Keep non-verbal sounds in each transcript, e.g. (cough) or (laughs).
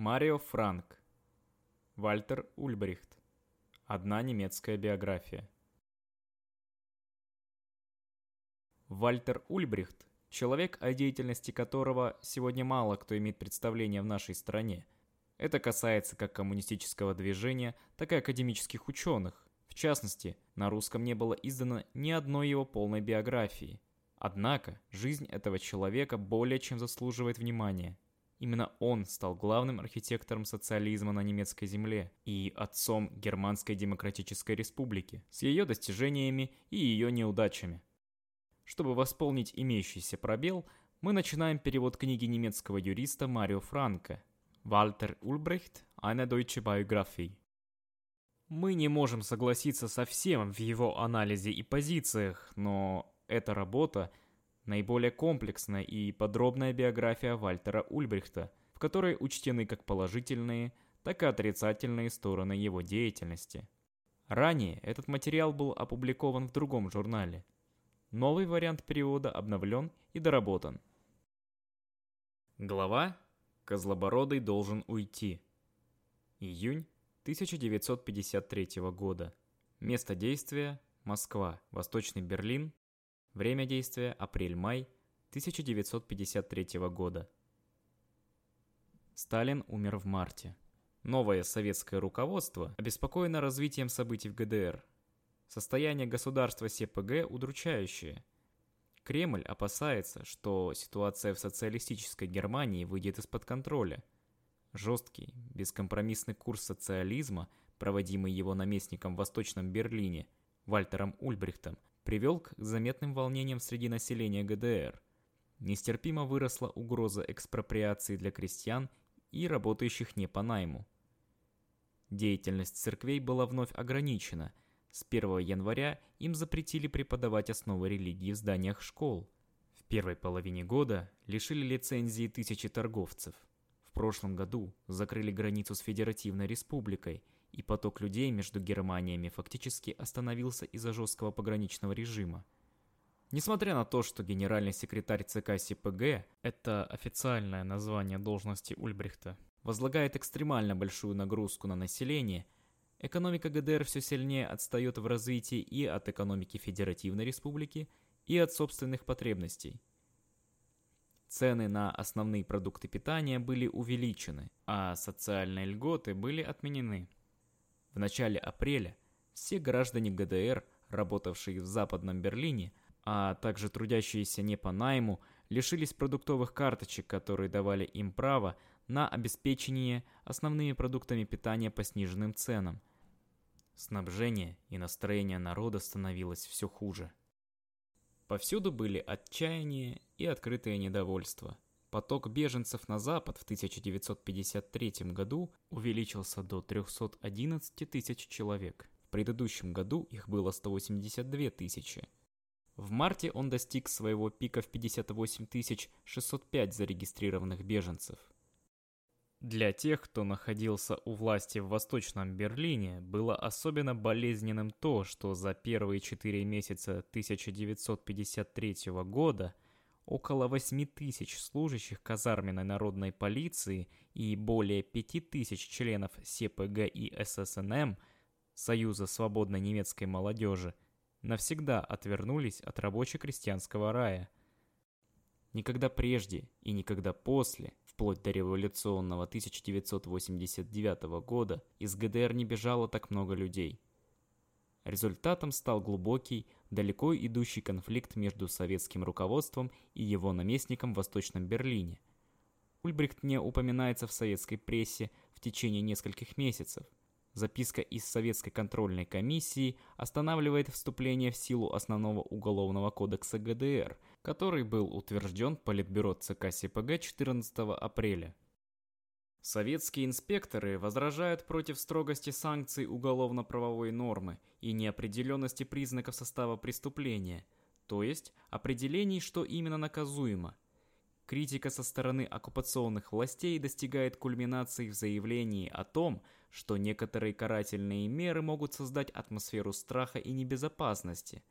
Марио Франк. Вальтер Ульбрихт. Одна немецкая биография. Вальтер Ульбрихт – человек, о деятельности которого сегодня мало кто имеет представление в нашей стране. Это касается как коммунистического движения, так и академических ученых. В частности, на русском не было издано ни одной его полной биографии. Однако, жизнь этого человека более чем заслуживает внимания – Именно он стал главным архитектором социализма на немецкой земле и отцом Германской Демократической Республики с ее достижениями и ее неудачами. Чтобы восполнить имеющийся пробел, мы начинаем перевод книги немецкого юриста Марио Франка «Вальтер Ульбрехт. Eine deutsche Biografie». Мы не можем согласиться со всем в его анализе и позициях, но эта работа – наиболее комплексная и подробная биография Вальтера Ульбрихта, в которой учтены как положительные, так и отрицательные стороны его деятельности. Ранее этот материал был опубликован в другом журнале. Новый вариант перевода обновлен и доработан. Глава «Козлобородый должен уйти». Июнь 1953 года. Место действия – Москва, Восточный Берлин, Время действия – апрель-май 1953 года. Сталин умер в марте. Новое советское руководство обеспокоено развитием событий в ГДР. Состояние государства СПГ удручающее. Кремль опасается, что ситуация в социалистической Германии выйдет из-под контроля. Жесткий, бескомпромиссный курс социализма, проводимый его наместником в Восточном Берлине, Вальтером Ульбрихтом, привел к заметным волнениям среди населения ГДР. Нестерпимо выросла угроза экспроприации для крестьян и работающих не по найму. Деятельность церквей была вновь ограничена. С 1 января им запретили преподавать основы религии в зданиях школ. В первой половине года лишили лицензии тысячи торговцев. В прошлом году закрыли границу с Федеративной Республикой – и поток людей между Германиями фактически остановился из-за жесткого пограничного режима. Несмотря на то, что генеральный секретарь ЦК СПГ, это официальное название должности Ульбрихта, возлагает экстремально большую нагрузку на население, экономика ГДР все сильнее отстает в развитии и от экономики Федеративной Республики, и от собственных потребностей. Цены на основные продукты питания были увеличены, а социальные льготы были отменены. В начале апреля все граждане ГДР, работавшие в Западном Берлине, а также трудящиеся не по найму, лишились продуктовых карточек, которые давали им право на обеспечение основными продуктами питания по сниженным ценам. Снабжение и настроение народа становилось все хуже. Повсюду были отчаяние и открытое недовольство – Поток беженцев на запад в 1953 году увеличился до 311 тысяч человек. В предыдущем году их было 182 тысячи. В марте он достиг своего пика в 58 605 зарегистрированных беженцев. Для тех, кто находился у власти в Восточном Берлине, было особенно болезненным то, что за первые четыре месяца 1953 года – около 8 тысяч служащих казарменной народной полиции и более 5 тысяч членов СПГ и ССНМ Союза свободной немецкой молодежи навсегда отвернулись от рабоче-крестьянского рая. Никогда прежде и никогда после, вплоть до революционного 1989 года, из ГДР не бежало так много людей – Результатом стал глубокий, далеко идущий конфликт между советским руководством и его наместником в Восточном Берлине. Ульбрихт не упоминается в советской прессе в течение нескольких месяцев. Записка из Советской контрольной комиссии останавливает вступление в силу основного уголовного кодекса ГДР, который был утвержден Политбюро ЦК СПГ 14 апреля. Советские инспекторы возражают против строгости санкций уголовно-правовой нормы и неопределенности признаков состава преступления, то есть определений, что именно наказуемо. Критика со стороны оккупационных властей достигает кульминации в заявлении о том, что некоторые карательные меры могут создать атмосферу страха и небезопасности.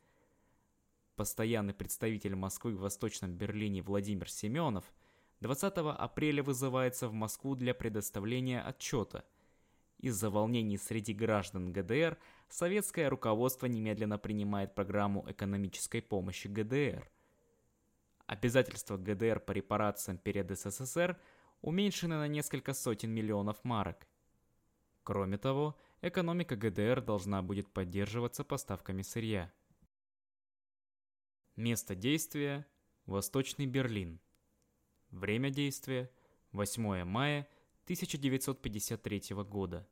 Постоянный представитель Москвы в Восточном Берлине Владимир Семенов – 20 апреля вызывается в Москву для предоставления отчета. Из-за волнений среди граждан ГДР советское руководство немедленно принимает программу экономической помощи ГДР. Обязательства ГДР по репарациям перед СССР уменьшены на несколько сотен миллионов марок. Кроме того, экономика ГДР должна будет поддерживаться поставками сырья. Место действия – Восточный Берлин. Время действия – 8 мая 1953 года.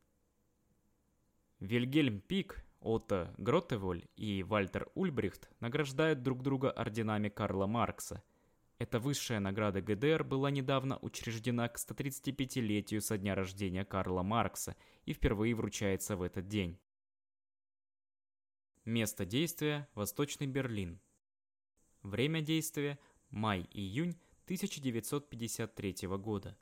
Вильгельм Пик, Отто Гротеволь и Вальтер Ульбрихт награждают друг друга орденами Карла Маркса. Эта высшая награда ГДР была недавно учреждена к 135-летию со дня рождения Карла Маркса и впервые вручается в этот день. Место действия – Восточный Берлин. Время действия – май-июнь 1953 года.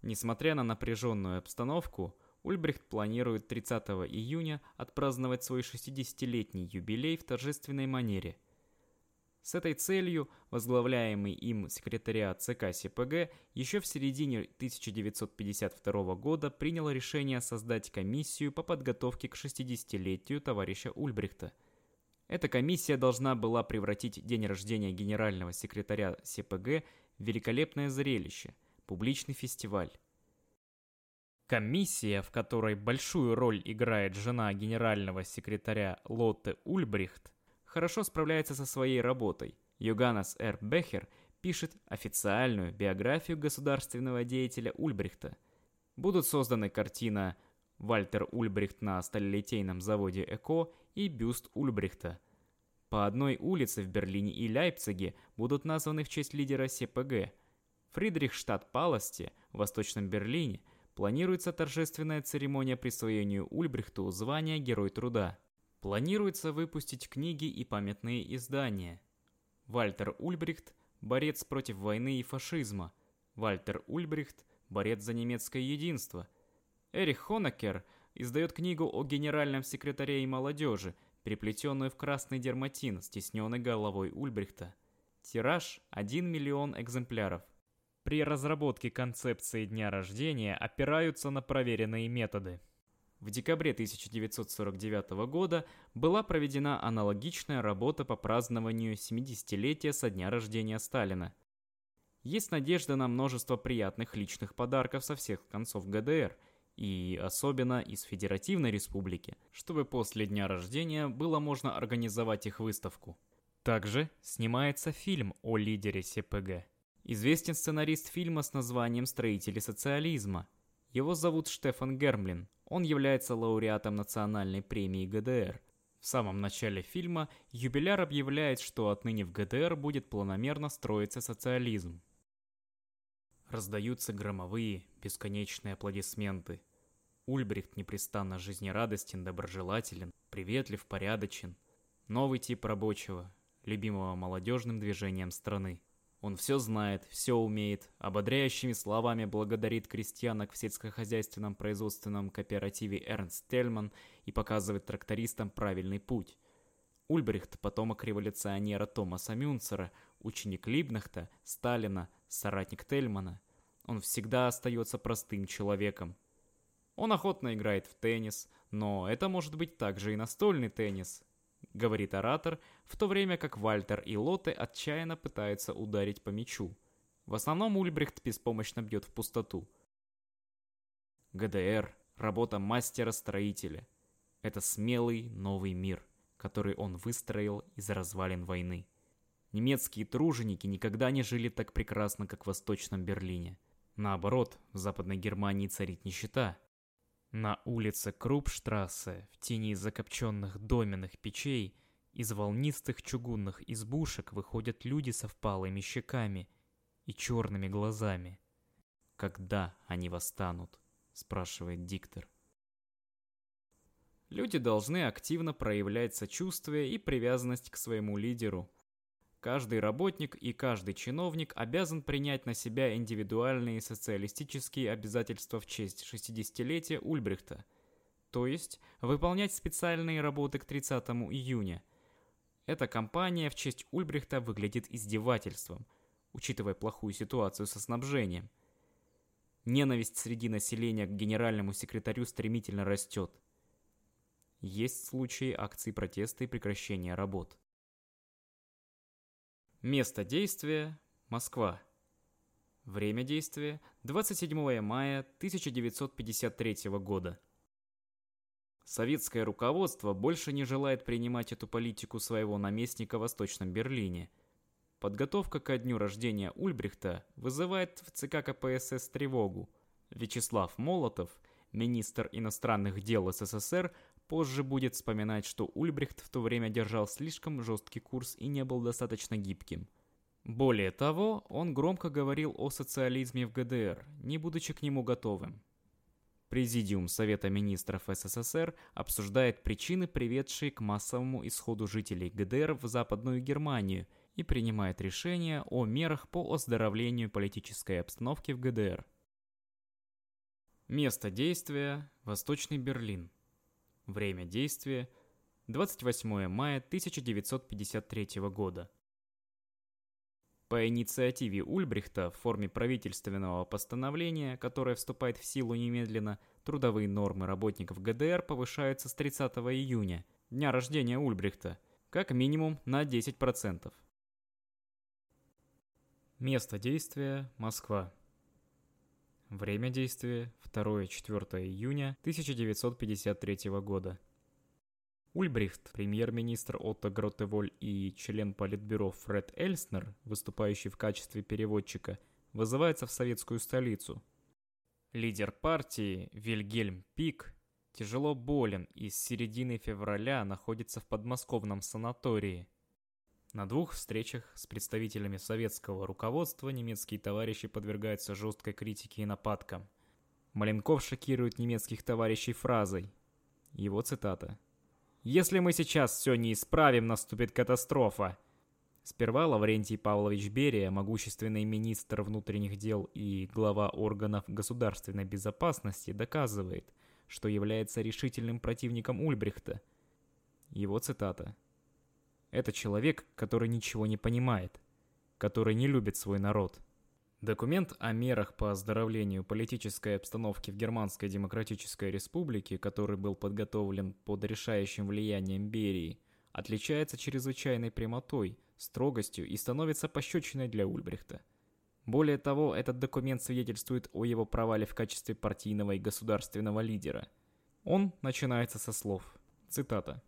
Несмотря на напряженную обстановку, Ульбрихт планирует 30 июня отпраздновать свой 60-летний юбилей в торжественной манере. С этой целью возглавляемый им секретариат ЦК СПГ еще в середине 1952 года принял решение создать комиссию по подготовке к 60-летию товарища Ульбрихта – эта комиссия должна была превратить день рождения генерального секретаря СПГ в великолепное зрелище, публичный фестиваль. Комиссия, в которой большую роль играет жена генерального секретаря Лотте Ульбрихт, хорошо справляется со своей работой. Йоганнес Р. Бехер пишет официальную биографию государственного деятеля Ульбрихта. Будут созданы картина Вальтер Ульбрихт на сталелитейном заводе ЭКО и бюст Ульбрихта. По одной улице в Берлине и Лейпциге будут названы в честь лидера СПГ. Фридрихштадт-Паласте в Восточном Берлине планируется торжественная церемония присвоения Ульбрихту звания Герой Труда. Планируется выпустить книги и памятные издания. Вальтер Ульбрихт – борец против войны и фашизма. Вальтер Ульбрихт – борец за немецкое единство – Эрих Хонекер издает книгу о генеральном секретаре и молодежи, переплетенную в красный дерматин с тесненной головой Ульбрихта. Тираж – 1 миллион экземпляров. При разработке концепции дня рождения опираются на проверенные методы. В декабре 1949 года была проведена аналогичная работа по празднованию 70-летия со дня рождения Сталина. Есть надежда на множество приятных личных подарков со всех концов ГДР – и особенно из Федеративной Республики, чтобы после дня рождения было можно организовать их выставку. Также снимается фильм о лидере СПГ. Известен сценарист фильма с названием «Строители социализма». Его зовут Штефан Гермлин. Он является лауреатом национальной премии ГДР. В самом начале фильма юбиляр объявляет, что отныне в ГДР будет планомерно строиться социализм. Раздаются громовые, бесконечные аплодисменты. Ульбрихт непрестанно жизнерадостен, доброжелателен, приветлив, порядочен. Новый тип рабочего, любимого молодежным движением страны. Он все знает, все умеет, ободряющими словами благодарит крестьянок в сельскохозяйственном производственном кооперативе Эрнст Тельман и показывает трактористам правильный путь. Ульбрихт – потомок революционера Томаса Мюнцера, ученик Либнахта, Сталина, соратник Тельмана. Он всегда остается простым человеком. Он охотно играет в теннис, но это может быть также и настольный теннис, говорит оратор, в то время как Вальтер и Лоте отчаянно пытаются ударить по мячу. В основном Ульбрихт беспомощно бьет в пустоту. ГДР – работа мастера-строителя. Это смелый новый мир, который он выстроил из развалин войны. Немецкие труженики никогда не жили так прекрасно, как в Восточном Берлине. Наоборот, в Западной Германии царит нищета. На улице Крупштрассе, в тени закопченных доменных печей, из волнистых чугунных избушек выходят люди со впалыми щеками и черными глазами. «Когда они восстанут?» – спрашивает диктор. Люди должны активно проявлять сочувствие и привязанность к своему лидеру, Каждый работник и каждый чиновник обязан принять на себя индивидуальные социалистические обязательства в честь 60-летия Ульбрихта, то есть выполнять специальные работы к 30 июня. Эта кампания в честь Ульбрихта выглядит издевательством. учитывая плохую ситуацию со снабжением. Ненависть среди населения к генеральному секретарю стремительно растет. Есть случаи акций протеста и прекращения работ. Место действия – Москва. Время действия – 27 мая 1953 года. Советское руководство больше не желает принимать эту политику своего наместника в Восточном Берлине. Подготовка ко дню рождения Ульбрихта вызывает в ЦК КПСС тревогу. Вячеслав Молотов, министр иностранных дел СССР, позже будет вспоминать, что Ульбрихт в то время держал слишком жесткий курс и не был достаточно гибким. Более того, он громко говорил о социализме в ГДР, не будучи к нему готовым. Президиум Совета Министров СССР обсуждает причины, приведшие к массовому исходу жителей ГДР в Западную Германию и принимает решение о мерах по оздоровлению политической обстановки в ГДР. Место действия – Восточный Берлин. Время действия – 28 мая 1953 года. По инициативе Ульбрихта в форме правительственного постановления, которое вступает в силу немедленно, трудовые нормы работников ГДР повышаются с 30 июня, дня рождения Ульбрихта, как минимум на 10%. Место действия – Москва. Время действия – 2-4 июня 1953 года. Ульбрихт, премьер-министр Отто Гротеволь и член Политбюро Фред Эльснер, выступающий в качестве переводчика, вызывается в советскую столицу. Лидер партии Вильгельм Пик тяжело болен и с середины февраля находится в подмосковном санатории. На двух встречах с представителями советского руководства немецкие товарищи подвергаются жесткой критике и нападкам. Маленков шокирует немецких товарищей фразой. Его цитата. Если мы сейчас все не исправим, наступит катастрофа. Сперва Лаврентий Павлович Берия, могущественный министр внутренних дел и глава органов государственной безопасности, доказывает, что является решительным противником Ульбрихта. Его цитата. «Это человек, который ничего не понимает, который не любит свой народ». Документ о мерах по оздоровлению политической обстановки в Германской Демократической Республике, который был подготовлен под решающим влиянием Берии, отличается чрезвычайной прямотой, строгостью и становится пощечиной для Ульбрихта. Более того, этот документ свидетельствует о его провале в качестве партийного и государственного лидера. Он начинается со слов. Цитата.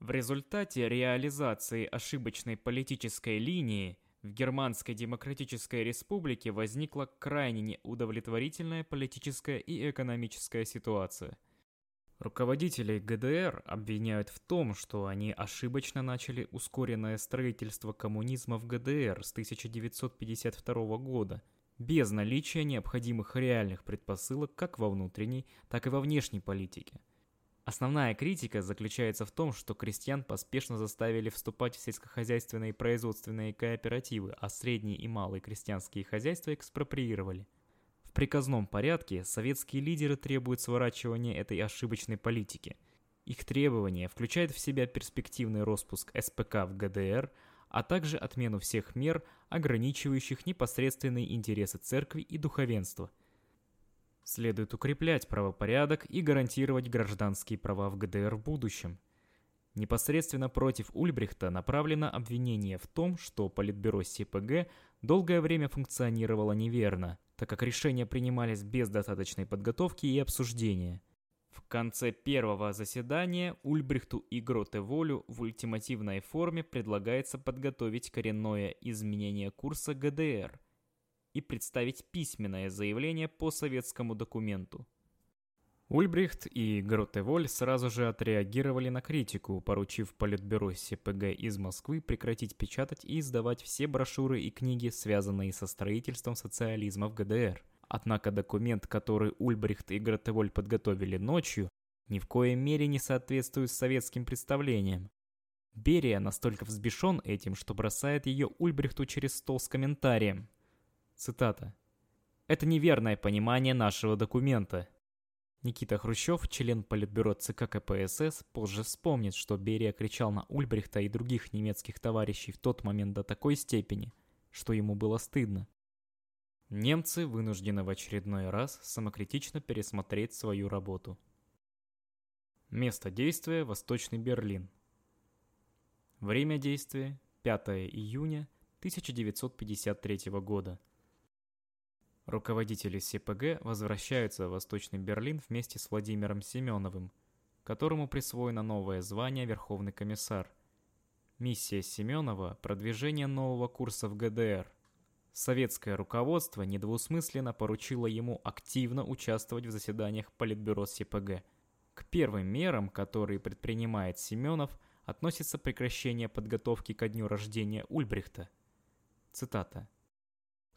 В результате реализации ошибочной политической линии в Германской Демократической Республике возникла крайне неудовлетворительная политическая и экономическая ситуация. Руководители ГДР обвиняют в том, что они ошибочно начали ускоренное строительство коммунизма в ГДР с 1952 года, без наличия необходимых реальных предпосылок как во внутренней, так и во внешней политике. Основная критика заключается в том, что крестьян поспешно заставили вступать в сельскохозяйственные и производственные кооперативы, а средние и малые крестьянские хозяйства экспроприировали. В приказном порядке советские лидеры требуют сворачивания этой ошибочной политики. Их требования включают в себя перспективный распуск СПК в ГДР, а также отмену всех мер, ограничивающих непосредственные интересы церкви и духовенства – Следует укреплять правопорядок и гарантировать гражданские права в ГДР в будущем. Непосредственно против Ульбрихта направлено обвинение в том, что Политбюро СПГ долгое время функционировало неверно, так как решения принимались без достаточной подготовки и обсуждения. В конце первого заседания Ульбрихту и Гроте-Волю в ультимативной форме предлагается подготовить коренное изменение курса ГДР – и представить письменное заявление по советскому документу. Ульбрихт и Гротеволь сразу же отреагировали на критику, поручив Политбюро СПГ из Москвы прекратить печатать и издавать все брошюры и книги, связанные со строительством социализма в ГДР. Однако документ, который Ульбрихт и Гротеволь подготовили ночью, ни в коей мере не соответствует советским представлениям. Берия настолько взбешен этим, что бросает ее Ульбрихту через стол с комментарием. Цитата. «Это неверное понимание нашего документа». Никита Хрущев, член Политбюро ЦК КПСС, позже вспомнит, что Берия кричал на Ульбрихта и других немецких товарищей в тот момент до такой степени, что ему было стыдно. Немцы вынуждены в очередной раз самокритично пересмотреть свою работу. Место действия – Восточный Берлин. Время действия – 5 июня 1953 года. Руководители СПГ возвращаются в Восточный Берлин вместе с Владимиром Семеновым, которому присвоено новое звание Верховный комиссар. Миссия Семенова – продвижение нового курса в ГДР. Советское руководство недвусмысленно поручило ему активно участвовать в заседаниях Политбюро СПГ – к первым мерам, которые предпринимает Семенов, относится прекращение подготовки ко дню рождения Ульбрихта. Цитата.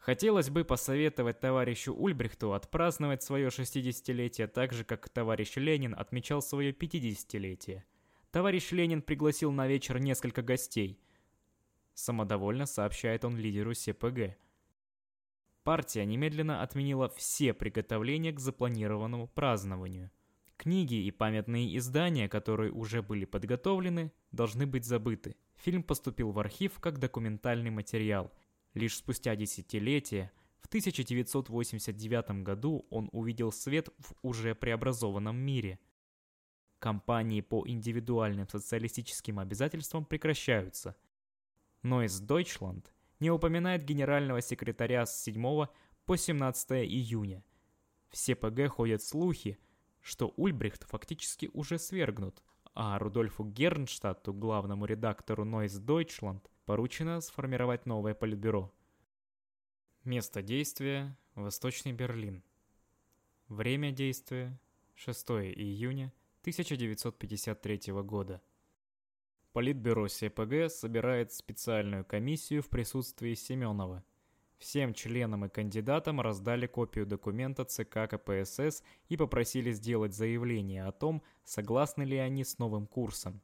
Хотелось бы посоветовать товарищу Ульбрихту отпраздновать свое 60-летие так же, как товарищ Ленин отмечал свое 50-летие. Товарищ Ленин пригласил на вечер несколько гостей. Самодовольно сообщает он лидеру СПГ. Партия немедленно отменила все приготовления к запланированному празднованию – Книги и памятные издания, которые уже были подготовлены, должны быть забыты. Фильм поступил в архив как документальный материал. Лишь спустя десятилетия, в 1989 году он увидел свет в уже преобразованном мире. Кампании по индивидуальным социалистическим обязательствам прекращаются. Neues Deutschland не упоминает генерального секретаря с 7 по 17 июня. В СПГ ходят слухи, что Ульбрихт фактически уже свергнут, а Рудольфу Гернштадту, главному редактору Noise Deutschland, поручено сформировать новое политбюро. Место действия – Восточный Берлин. Время действия – 6 июня 1953 года. Политбюро СПГ собирает специальную комиссию в присутствии Семенова – Всем членам и кандидатам раздали копию документа ЦК КПСС и попросили сделать заявление о том, согласны ли они с новым курсом.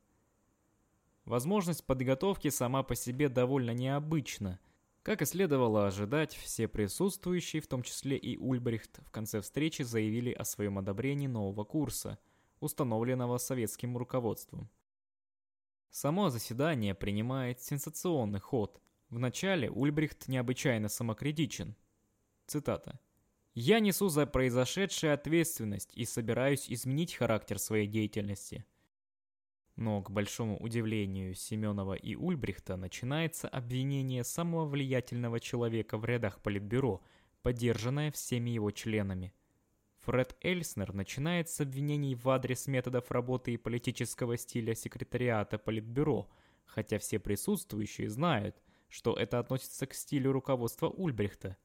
Возможность подготовки сама по себе довольно необычна. Как и следовало ожидать, все присутствующие, в том числе и Ульбрихт, в конце встречи заявили о своем одобрении нового курса, установленного советским руководством. Само заседание принимает сенсационный ход – Вначале Ульбрихт необычайно самокритичен. Цитата. «Я несу за произошедшее ответственность и собираюсь изменить характер своей деятельности». Но, к большому удивлению Семенова и Ульбрихта, начинается обвинение самого влиятельного человека в рядах Политбюро, поддержанное всеми его членами. Фред Эльснер начинает с обвинений в адрес методов работы и политического стиля секретариата Политбюро, хотя все присутствующие знают, что это относится к стилю руководства Ульбрихта.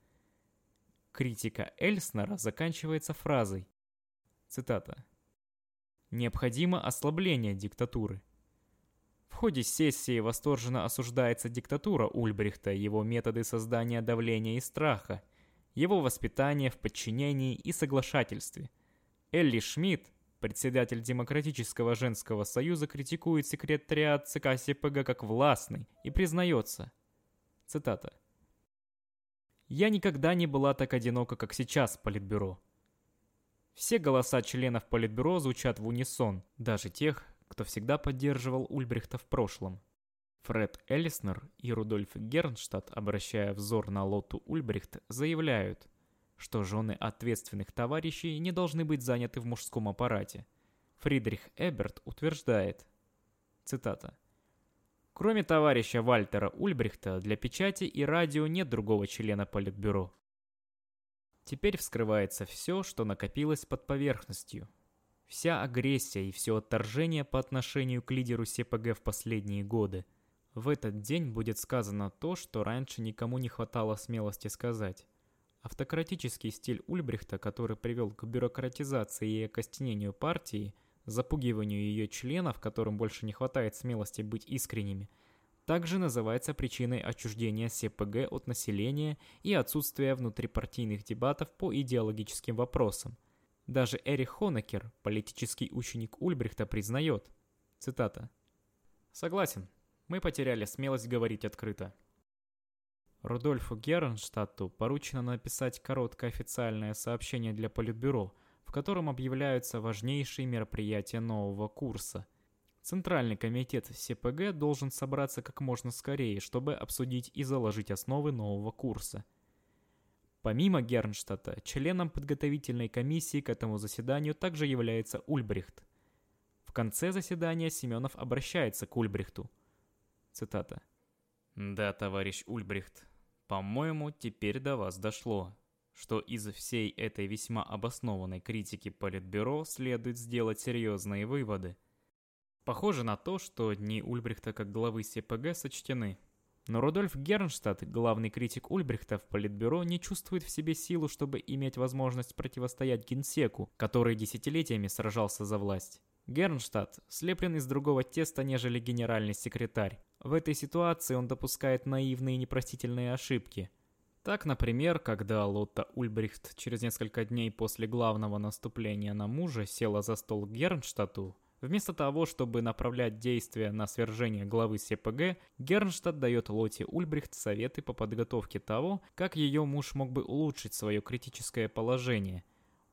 Критика Эльснера заканчивается фразой. Цитата. «Необходимо ослабление диктатуры». В ходе сессии восторженно осуждается диктатура Ульбрихта, его методы создания давления и страха, его воспитание в подчинении и соглашательстве. Элли Шмидт, председатель Демократического женского союза, критикует секретариат ЦК СПГ как властный и признается – Цитата. «Я никогда не была так одинока, как сейчас Политбюро. Все голоса членов Политбюро звучат в унисон, даже тех, кто всегда поддерживал Ульбрихта в прошлом. Фред Эллиснер и Рудольф Гернштадт, обращая взор на Лоту Ульбрихт, заявляют, что жены ответственных товарищей не должны быть заняты в мужском аппарате. Фридрих Эберт утверждает, цитата, Кроме товарища Вальтера Ульбрихта, для печати и радио нет другого члена Политбюро. Теперь вскрывается все, что накопилось под поверхностью. Вся агрессия и все отторжение по отношению к лидеру СПГ в последние годы. В этот день будет сказано то, что раньше никому не хватало смелости сказать. Автократический стиль Ульбрихта, который привел к бюрократизации и окостенению партии, запугиванию ее членов, которым больше не хватает смелости быть искренними, также называется причиной отчуждения СПГ от населения и отсутствия внутрипартийных дебатов по идеологическим вопросам. Даже Эрих Хонекер, политический ученик Ульбрихта, признает, цитата, «Согласен, мы потеряли смелость говорить открыто». Рудольфу Гернштадту поручено написать короткое официальное сообщение для Политбюро – в котором объявляются важнейшие мероприятия нового курса. Центральный комитет СПГ должен собраться как можно скорее, чтобы обсудить и заложить основы нового курса. Помимо Гернштадта, членом подготовительной комиссии к этому заседанию также является Ульбрихт. В конце заседания Семенов обращается к Ульбрихту. Цитата. «Да, товарищ Ульбрихт, по-моему, теперь до вас дошло, что из всей этой весьма обоснованной критики Политбюро следует сделать серьезные выводы. Похоже на то, что дни Ульбрихта как главы СПГ сочтены. Но Рудольф Гернштадт, главный критик Ульбрихта в Политбюро, не чувствует в себе силу, чтобы иметь возможность противостоять генсеку, который десятилетиями сражался за власть. Гернштадт слеплен из другого теста, нежели генеральный секретарь. В этой ситуации он допускает наивные и непростительные ошибки. Так, например, когда Лотта Ульбрихт через несколько дней после главного наступления на мужа села за стол к Гернштадту, Вместо того, чтобы направлять действия на свержение главы СПГ, Гернштадт дает Лоте Ульбрихт советы по подготовке того, как ее муж мог бы улучшить свое критическое положение.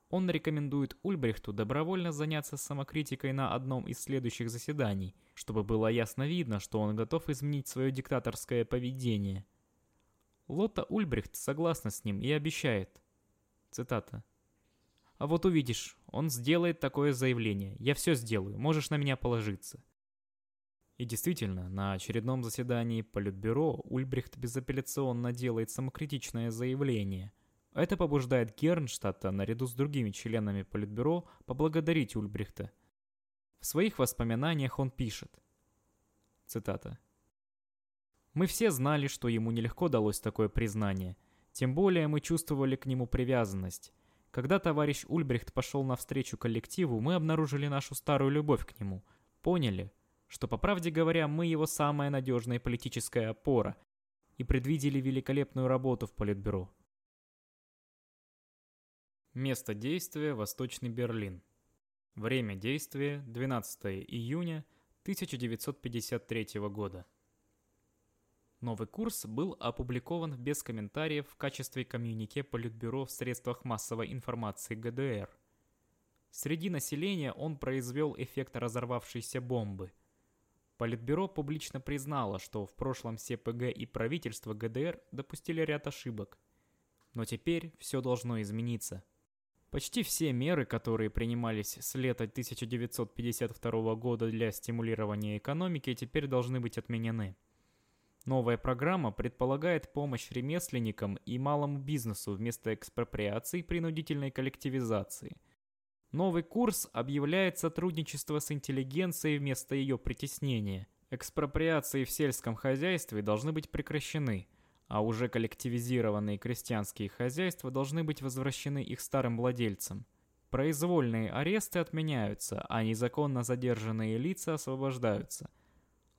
Он рекомендует Ульбрихту добровольно заняться самокритикой на одном из следующих заседаний, чтобы было ясно видно, что он готов изменить свое диктаторское поведение. Лотта Ульбрихт согласна с ним и обещает. Цитата. А вот увидишь, он сделает такое заявление. Я все сделаю, можешь на меня положиться. И действительно, на очередном заседании Политбюро Ульбрихт безапелляционно делает самокритичное заявление. Это побуждает Гернштадта, наряду с другими членами Политбюро, поблагодарить Ульбрихта. В своих воспоминаниях он пишет. Цитата. «Мы все знали, что ему нелегко далось такое признание. Тем более мы чувствовали к нему привязанность. Когда товарищ Ульбрихт пошел навстречу коллективу, мы обнаружили нашу старую любовь к нему. Поняли, что, по правде говоря, мы его самая надежная политическая опора и предвидели великолепную работу в Политбюро. Место действия – Восточный Берлин. Время действия – 12 июня 1953 года. Новый курс был опубликован без комментариев в качестве коммюнике Политбюро в средствах массовой информации ГДР. Среди населения он произвел эффект разорвавшейся бомбы. Политбюро публично признало, что в прошлом СПГ и правительство ГДР допустили ряд ошибок. Но теперь все должно измениться. Почти все меры, которые принимались с лета 1952 года для стимулирования экономики, теперь должны быть отменены. Новая программа предполагает помощь ремесленникам и малому бизнесу вместо экспроприации и принудительной коллективизации. Новый курс объявляет сотрудничество с интеллигенцией вместо ее притеснения. Экспроприации в сельском хозяйстве должны быть прекращены, а уже коллективизированные крестьянские хозяйства должны быть возвращены их старым владельцам. Произвольные аресты отменяются, а незаконно задержанные лица освобождаются –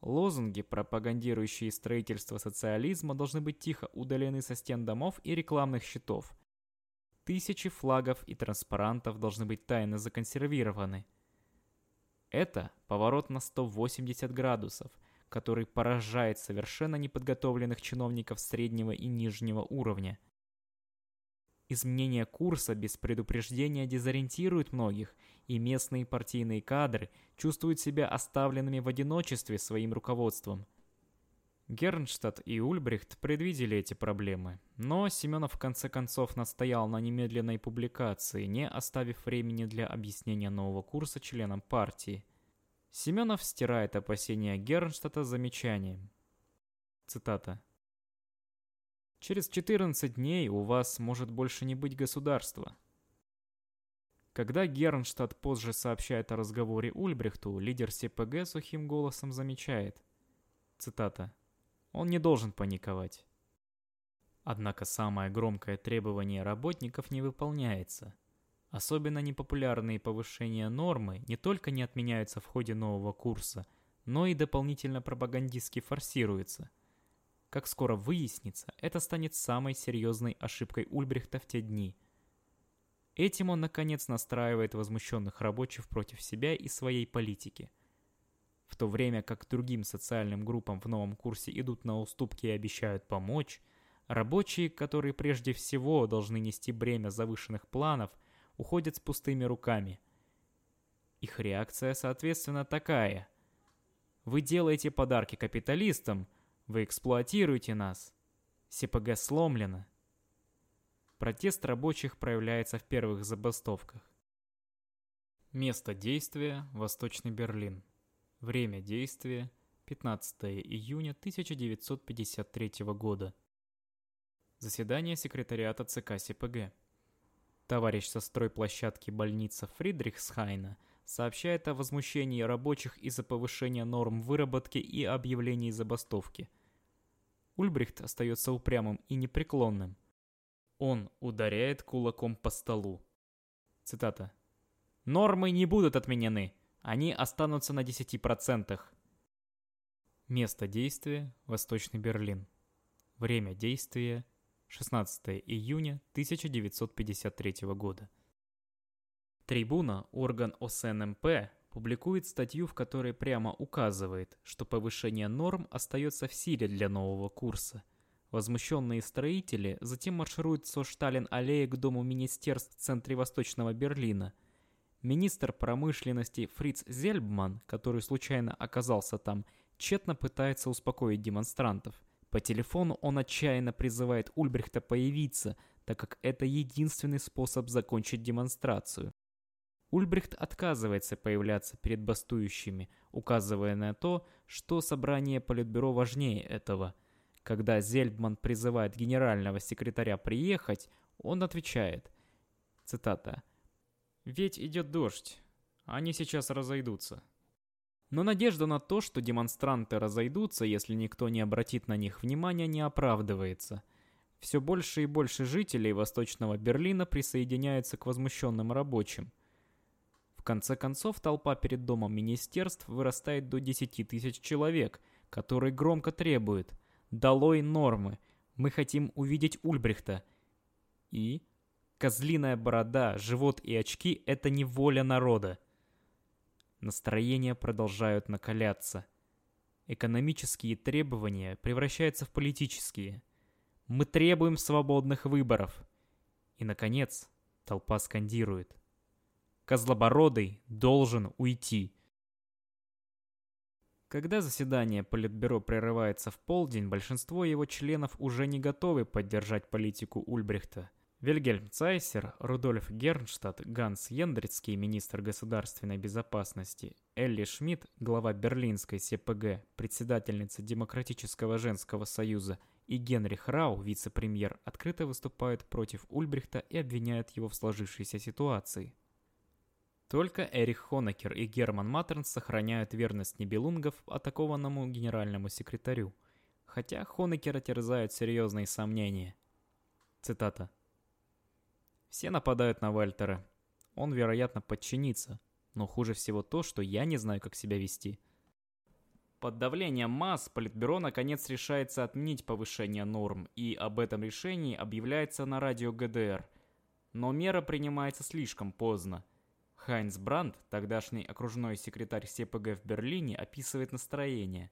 Лозунги, пропагандирующие строительство социализма, должны быть тихо удалены со стен домов и рекламных щитов. Тысячи флагов и транспарантов должны быть тайно законсервированы. Это поворот на 180 градусов, который поражает совершенно неподготовленных чиновников среднего и нижнего уровня – Изменение курса без предупреждения дезориентирует многих, и местные партийные кадры чувствуют себя оставленными в одиночестве своим руководством. Гернштадт и Ульбрихт предвидели эти проблемы, но Семенов в конце концов настоял на немедленной публикации, не оставив времени для объяснения нового курса членам партии. Семенов стирает опасения Гернштадта замечанием. Цитата. Через 14 дней у вас может больше не быть государства. Когда Гернштадт позже сообщает о разговоре Ульбрихту, лидер СПГ сухим голосом замечает, цитата, «Он не должен паниковать». Однако самое громкое требование работников не выполняется. Особенно непопулярные повышения нормы не только не отменяются в ходе нового курса, но и дополнительно пропагандистски форсируются – как скоро выяснится, это станет самой серьезной ошибкой Ульбрихта в те дни. Этим он, наконец, настраивает возмущенных рабочих против себя и своей политики. В то время как другим социальным группам в новом курсе идут на уступки и обещают помочь, рабочие, которые прежде всего должны нести бремя завышенных планов, уходят с пустыми руками. Их реакция, соответственно, такая – Вы делаете подарки капиталистам, вы эксплуатируете нас. СПГ сломлено. Протест рабочих проявляется в первых забастовках. Место действия – Восточный Берлин. Время действия – 15 июня 1953 года. Заседание секретариата ЦК СПГ. Товарищ со стройплощадки больницы Фридрихсхайна сообщает о возмущении рабочих из-за повышения норм выработки и объявлений забастовки. Ульбрихт остается упрямым и непреклонным. Он ударяет кулаком по столу. Цитата. Нормы не будут отменены. Они останутся на 10%. Место действия – Восточный Берлин. Время действия – 16 июня 1953 года. Трибуна, орган ОСНМП, публикует статью, в которой прямо указывает, что повышение норм остается в силе для нового курса. Возмущенные строители затем маршируют со Шталин-аллеи к Дому министерств в центре Восточного Берлина – Министр промышленности Фриц Зельбман, который случайно оказался там, тщетно пытается успокоить демонстрантов. По телефону он отчаянно призывает Ульбрихта появиться, так как это единственный способ закончить демонстрацию. Ульбрихт отказывается появляться перед бастующими, указывая на то, что собрание Политбюро важнее этого. Когда Зельбман призывает генерального секретаря приехать, он отвечает, цитата, ведь идет дождь. Они сейчас разойдутся. Но надежда на то, что демонстранты разойдутся, если никто не обратит на них внимания, не оправдывается. Все больше и больше жителей Восточного Берлина присоединяются к возмущенным рабочим. В конце концов, толпа перед домом министерств вырастает до 10 тысяч человек, которые громко требуют «Долой нормы! Мы хотим увидеть Ульбрихта!» И Козлиная борода, живот и очки — это не воля народа. Настроения продолжают накаляться. Экономические требования превращаются в политические. Мы требуем свободных выборов. И, наконец, толпа скандирует. Козлобородый должен уйти. Когда заседание Политбюро прерывается в полдень, большинство его членов уже не готовы поддержать политику Ульбрихта – Вильгельм Цайсер, Рудольф Гернштадт, Ганс Яндрицкий, министр государственной безопасности, Элли Шмидт, глава берлинской СПГ, председательница Демократического женского союза и Генрих Рау, вице-премьер, открыто выступают против Ульбрихта и обвиняют его в сложившейся ситуации. Только Эрих Хонекер и Герман Маттернс сохраняют верность Нибелунгов атакованному генеральному секретарю, хотя Хонекера терзают серьезные сомнения. Цитата. Все нападают на Вальтера. Он, вероятно, подчинится. Но хуже всего то, что я не знаю, как себя вести. Под давлением масс Политбюро наконец решается отменить повышение норм, и об этом решении объявляется на радио ГДР. Но мера принимается слишком поздно. Хайнц Брандт, тогдашний окружной секретарь СПГ в Берлине, описывает настроение.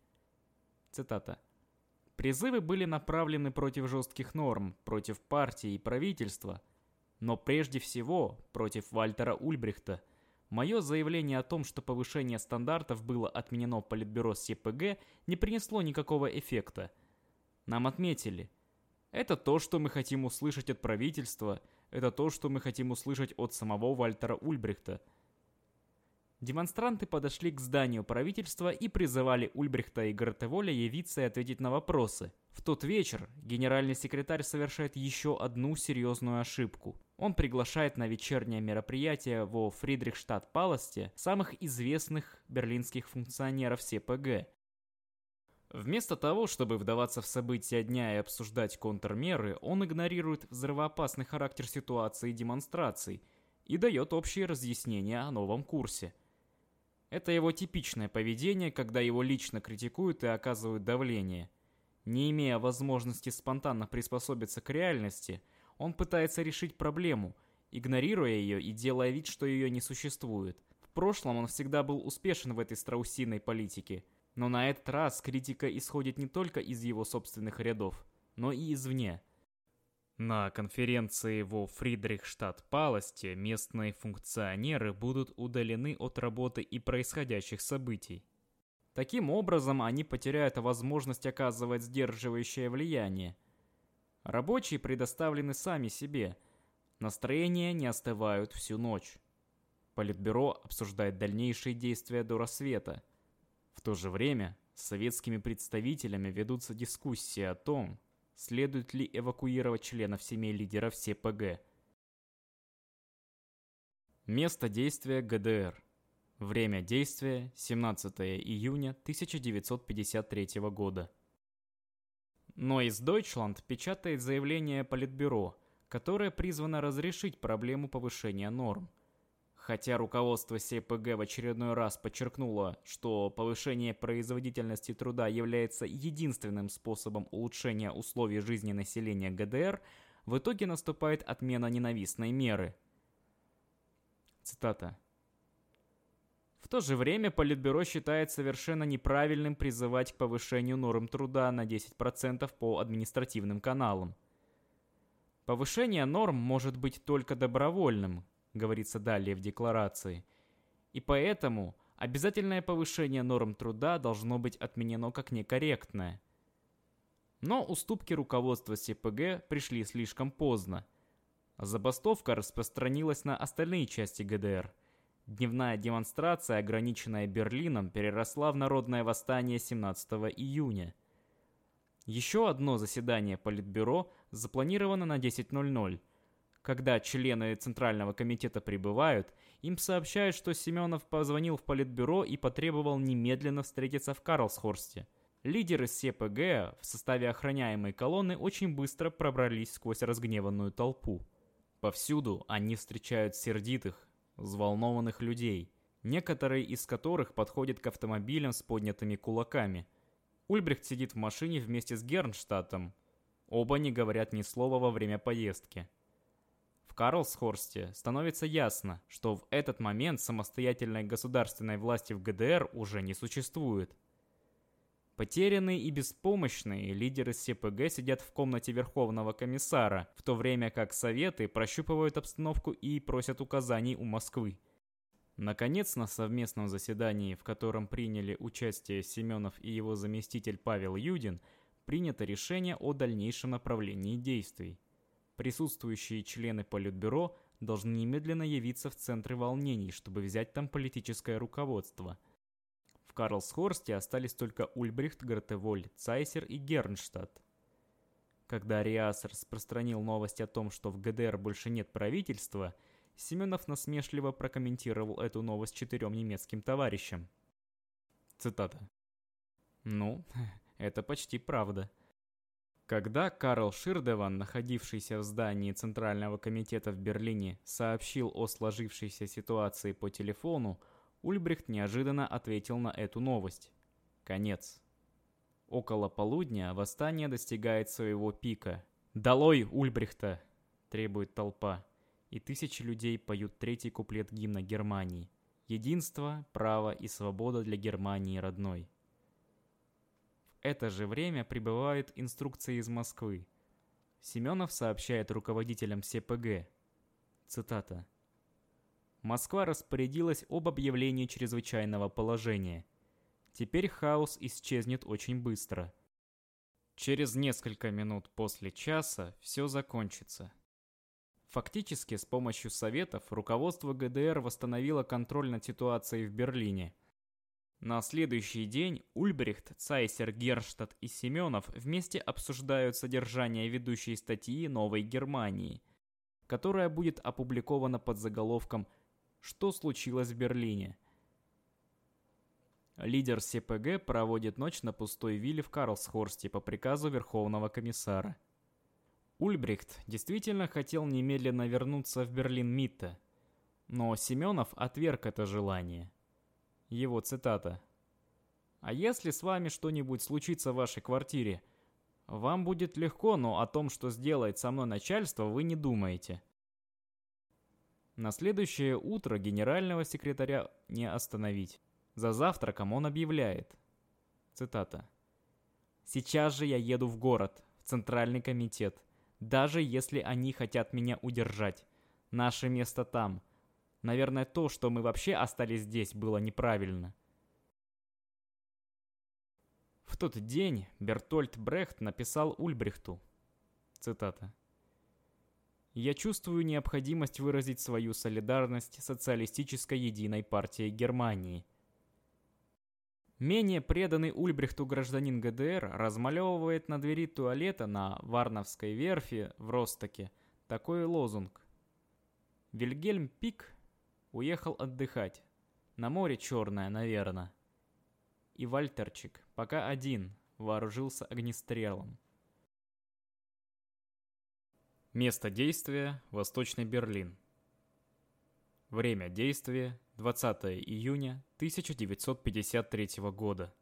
Цитата. «Призывы были направлены против жестких норм, против партии и правительства – но прежде всего против Вальтера Ульбрихта. Мое заявление о том, что повышение стандартов было отменено Политбюро СПГ, не принесло никакого эффекта. Нам отметили. Это то, что мы хотим услышать от правительства, это то, что мы хотим услышать от самого Вальтера Ульбрихта – Демонстранты подошли к зданию правительства и призывали Ульбрихта и Гартеволя явиться и ответить на вопросы. В тот вечер генеральный секретарь совершает еще одну серьезную ошибку. Он приглашает на вечернее мероприятие во Фридрихштадт-Паласте самых известных берлинских функционеров СПГ. Вместо того, чтобы вдаваться в события дня и обсуждать контрмеры, он игнорирует взрывоопасный характер ситуации и демонстраций и дает общие разъяснения о новом курсе – это его типичное поведение, когда его лично критикуют и оказывают давление. Не имея возможности спонтанно приспособиться к реальности, он пытается решить проблему, игнорируя ее и делая вид, что ее не существует. В прошлом он всегда был успешен в этой страусиной политике, но на этот раз критика исходит не только из его собственных рядов, но и извне. На конференции во Фридрихштадт-Паласте местные функционеры будут удалены от работы и происходящих событий. Таким образом, они потеряют возможность оказывать сдерживающее влияние. Рабочие предоставлены сами себе. Настроения не остывают всю ночь. Политбюро обсуждает дальнейшие действия до рассвета. В то же время с советскими представителями ведутся дискуссии о том, следует ли эвакуировать членов семей лидеров СПГ. Место действия ГДР. Время действия 17 июня 1953 года. Нойз Deutschland печатает заявление Политбюро, которое призвано разрешить проблему повышения норм. Хотя руководство СПГ в очередной раз подчеркнуло, что повышение производительности труда является единственным способом улучшения условий жизни населения ГДР, в итоге наступает отмена ненавистной меры – Цитата. В то же время Политбюро считает совершенно неправильным призывать к повышению норм труда на 10% по административным каналам. Повышение норм может быть только добровольным, говорится далее в декларации. И поэтому обязательное повышение норм труда должно быть отменено как некорректное. Но уступки руководства СПГ пришли слишком поздно – Забастовка распространилась на остальные части ГДР. Дневная демонстрация, ограниченная Берлином, переросла в народное восстание 17 июня. Еще одно заседание Политбюро запланировано на 10.00. Когда члены Центрального комитета прибывают, им сообщают, что Семенов позвонил в Политбюро и потребовал немедленно встретиться в Карлсхорсте. Лидеры СПГ в составе охраняемой колонны очень быстро пробрались сквозь разгневанную толпу. Повсюду они встречают сердитых, взволнованных людей, некоторые из которых подходят к автомобилям с поднятыми кулаками. Ульбрихт сидит в машине вместе с Гернштадтом. Оба не говорят ни слова во время поездки. Карлсхорсте становится ясно, что в этот момент самостоятельной государственной власти в ГДР уже не существует. Потерянные и беспомощные лидеры СПГ сидят в комнате Верховного комиссара, в то время как Советы прощупывают обстановку и просят указаний у Москвы. Наконец, на совместном заседании, в котором приняли участие Семенов и его заместитель Павел Юдин, принято решение о дальнейшем направлении действий. Присутствующие члены Политбюро должны немедленно явиться в центры волнений, чтобы взять там политическое руководство – Карлсхорсте остались только Ульбрихт, Гартеволь, Цайсер и Гернштадт. Когда Риас распространил новость о том, что в ГДР больше нет правительства, Семенов насмешливо прокомментировал эту новость четырем немецким товарищам. Цитата. «Ну, (laughs) это почти правда». Когда Карл Ширдеван, находившийся в здании Центрального комитета в Берлине, сообщил о сложившейся ситуации по телефону, Ульбрихт неожиданно ответил на эту новость. Конец. Около полудня восстание достигает своего пика. «Долой Ульбрихта!» – требует толпа. И тысячи людей поют третий куплет гимна Германии. Единство, право и свобода для Германии родной. Это же время прибывают инструкции из Москвы. Семенов сообщает руководителям СПГ. Цитата. Москва распорядилась об объявлении чрезвычайного положения. Теперь хаос исчезнет очень быстро. Через несколько минут после часа все закончится. Фактически, с помощью Советов руководство ГДР восстановило контроль над ситуацией в Берлине. На следующий день Ульбрихт, Цайсер, Герштадт и Семенов вместе обсуждают содержание ведущей статьи «Новой Германии», которая будет опубликована под заголовком что случилось в Берлине. Лидер СПГ проводит ночь на пустой вилле в Карлсхорсте по приказу Верховного комиссара. Ульбрихт действительно хотел немедленно вернуться в Берлин-Митте, но Семенов отверг это желание. Его цитата. «А если с вами что-нибудь случится в вашей квартире? Вам будет легко, но о том, что сделает со мной начальство, вы не думаете. На следующее утро генерального секретаря не остановить. За завтраком он объявляет. Цитата. «Сейчас же я еду в город, в Центральный комитет, даже если они хотят меня удержать. Наше место там. Наверное, то, что мы вообще остались здесь, было неправильно. В тот день Бертольд Брехт написал Ульбрихту. Цитата. «Я чувствую необходимость выразить свою солидарность социалистической единой партии Германии. Менее преданный Ульбрихту гражданин ГДР размалевывает на двери туалета на Варновской верфи в Ростоке такой лозунг. Вильгельм Пик уехал отдыхать. На море черное, наверное. И Вальтерчик, пока один, вооружился огнестрелом. Место действия – Восточный Берлин. Время действия 20 июня 1953 года.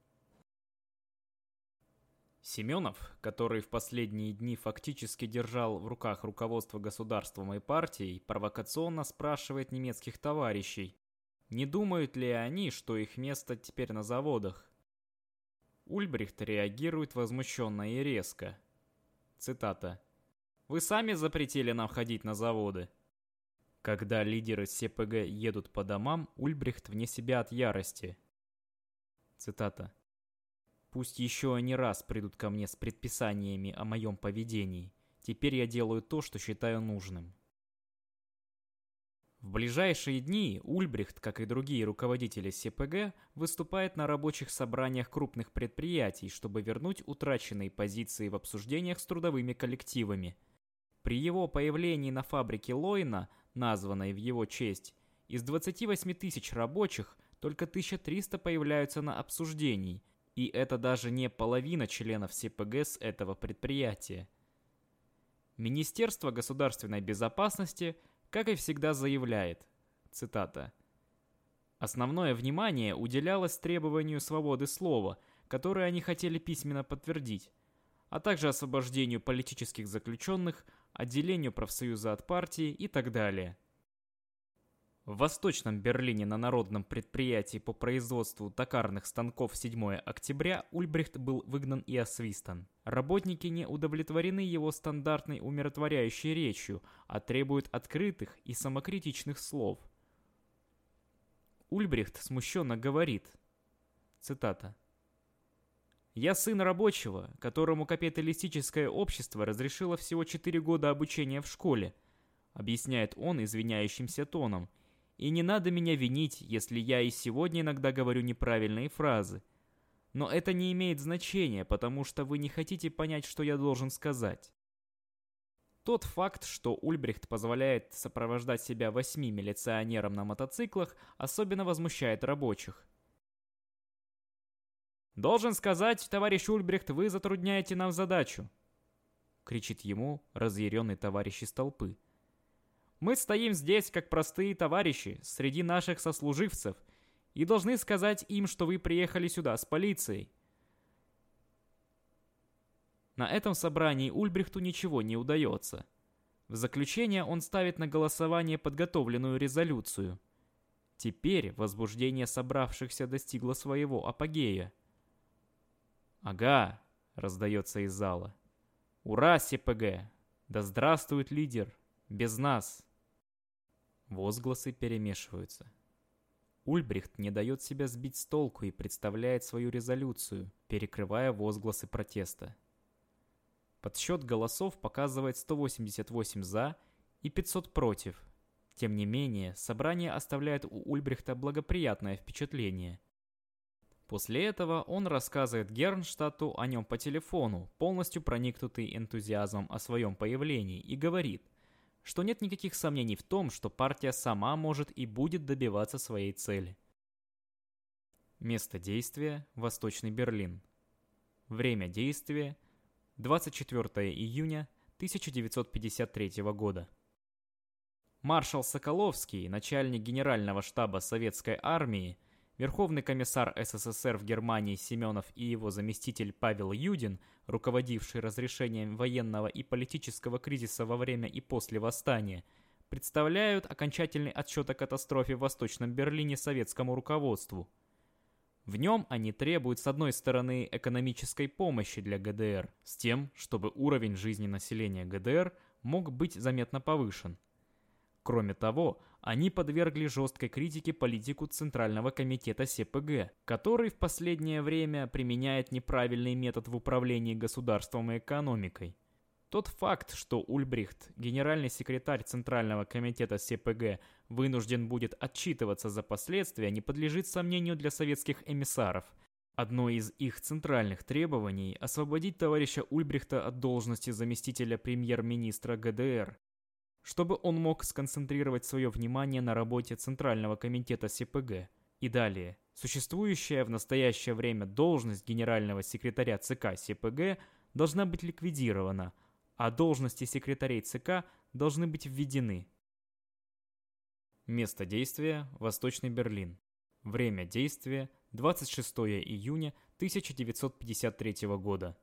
Семенов, который в последние дни фактически держал в руках руководство государством и партией, провокационно спрашивает немецких товарищей, не думают ли они, что их место теперь на заводах. Ульбрихт реагирует возмущенно и резко. Цитата. «Вы сами запретили нам ходить на заводы. Когда лидеры СПГ едут по домам, Ульбрихт вне себя от ярости. Цитата. «Пусть еще не раз придут ко мне с предписаниями о моем поведении. Теперь я делаю то, что считаю нужным». В ближайшие дни Ульбрихт, как и другие руководители СПГ, выступает на рабочих собраниях крупных предприятий, чтобы вернуть утраченные позиции в обсуждениях с трудовыми коллективами. При его появлении на фабрике Лойна названной в его честь, из 28 тысяч рабочих только 1300 появляются на обсуждении, и это даже не половина членов СПГ с этого предприятия. Министерство государственной безопасности, как и всегда, заявляет, цитата, «Основное внимание уделялось требованию свободы слова, которое они хотели письменно подтвердить, а также освобождению политических заключенных, отделению профсоюза от партии и так далее. В Восточном Берлине на народном предприятии по производству токарных станков 7 октября Ульбрихт был выгнан и освистан. Работники не удовлетворены его стандартной умиротворяющей речью, а требуют открытых и самокритичных слов. Ульбрихт смущенно говорит, цитата, я сын рабочего, которому капиталистическое общество разрешило всего 4 года обучения в школе, объясняет он извиняющимся тоном. И не надо меня винить, если я и сегодня иногда говорю неправильные фразы. Но это не имеет значения, потому что вы не хотите понять, что я должен сказать. Тот факт, что Ульбрихт позволяет сопровождать себя восьми милиционерам на мотоциклах, особенно возмущает рабочих. «Должен сказать, товарищ Ульбрихт, вы затрудняете нам задачу!» Кричит ему разъяренный товарищ из толпы. «Мы стоим здесь, как простые товарищи, среди наших сослуживцев, и должны сказать им, что вы приехали сюда с полицией». На этом собрании Ульбрихту ничего не удается. В заключение он ставит на голосование подготовленную резолюцию. Теперь возбуждение собравшихся достигло своего апогея. «Ага», — раздается из зала. «Ура, СПГ! Да здравствует лидер! Без нас!» Возгласы перемешиваются. Ульбрихт не дает себя сбить с толку и представляет свою резолюцию, перекрывая возгласы протеста. Подсчет голосов показывает 188 «за» и 500 «против». Тем не менее, собрание оставляет у Ульбрихта благоприятное впечатление. После этого он рассказывает Гернштадту о нем по телефону, полностью проникнутый энтузиазмом о своем появлении, и говорит, что нет никаких сомнений в том, что партия сама может и будет добиваться своей цели. Место действия – Восточный Берлин. Время действия – 24 июня 1953 года. Маршал Соколовский, начальник генерального штаба Советской Армии, Верховный комиссар СССР в Германии Семенов и его заместитель Павел Юдин, руководивший разрешением военного и политического кризиса во время и после восстания, представляют окончательный отчет о катастрофе в Восточном Берлине советскому руководству. В нем они требуют, с одной стороны, экономической помощи для ГДР, с тем, чтобы уровень жизни населения ГДР мог быть заметно повышен. Кроме того, они подвергли жесткой критике политику Центрального комитета СПГ, который в последнее время применяет неправильный метод в управлении государством и экономикой. Тот факт, что Ульбрихт, генеральный секретарь Центрального комитета СПГ, вынужден будет отчитываться за последствия, не подлежит сомнению для советских эмиссаров. Одно из их центральных требований – освободить товарища Ульбрихта от должности заместителя премьер-министра ГДР, чтобы он мог сконцентрировать свое внимание на работе Центрального комитета СПГ. И далее. Существующая в настоящее время должность генерального секретаря ЦК СПГ должна быть ликвидирована, а должности секретарей ЦК должны быть введены. Место действия – Восточный Берлин. Время действия – 26 июня 1953 года.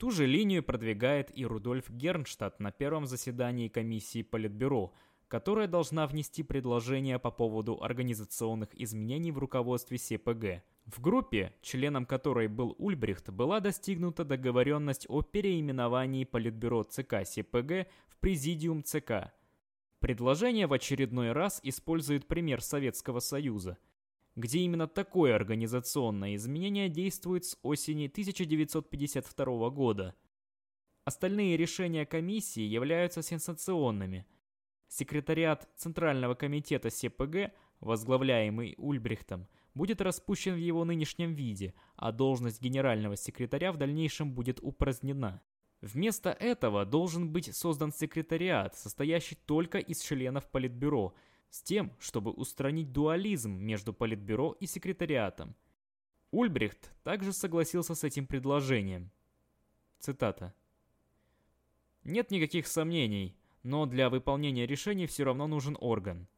Ту же линию продвигает и Рудольф Гернштадт на первом заседании комиссии Политбюро, которая должна внести предложение по поводу организационных изменений в руководстве СПГ. В группе, членом которой был Ульбрихт, была достигнута договоренность о переименовании Политбюро ЦК СПГ в Президиум ЦК. Предложение в очередной раз использует пример Советского Союза – где именно такое организационное изменение действует с осени 1952 года. Остальные решения комиссии являются сенсационными. Секретариат Центрального комитета СПГ, возглавляемый Ульбрихтом, будет распущен в его нынешнем виде, а должность генерального секретаря в дальнейшем будет упразднена. Вместо этого должен быть создан секретариат, состоящий только из членов Политбюро – с тем, чтобы устранить дуализм между Политбюро и секретариатом. Ульбрихт также согласился с этим предложением. Цитата. «Нет никаких сомнений, но для выполнения решений все равно нужен орган».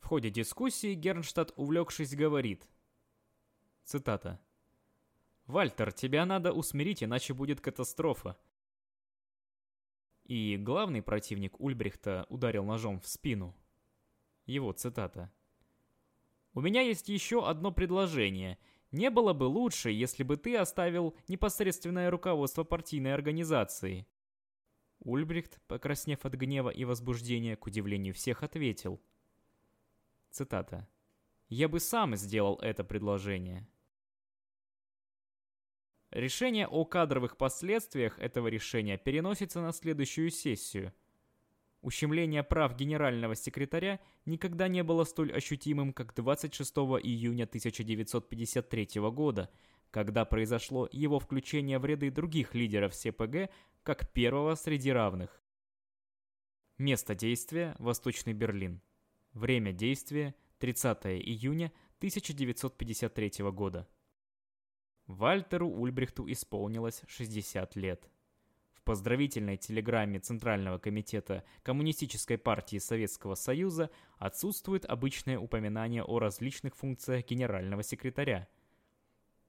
В ходе дискуссии Гернштадт, увлекшись, говорит. Цитата. «Вальтер, тебя надо усмирить, иначе будет катастрофа». И главный противник Ульбрихта ударил ножом в спину. Его цитата. «У меня есть еще одно предложение. Не было бы лучше, если бы ты оставил непосредственное руководство партийной организации». Ульбрихт, покраснев от гнева и возбуждения, к удивлению всех, ответил. Цитата. «Я бы сам сделал это предложение». Решение о кадровых последствиях этого решения переносится на следующую сессию – Ущемление прав генерального секретаря никогда не было столь ощутимым, как 26 июня 1953 года, когда произошло его включение в ряды других лидеров СПГ как первого среди равных. Место действия – Восточный Берлин. Время действия – 30 июня 1953 года. Вальтеру Ульбрихту исполнилось 60 лет поздравительной телеграмме Центрального комитета Коммунистической партии Советского Союза отсутствует обычное упоминание о различных функциях генерального секретаря.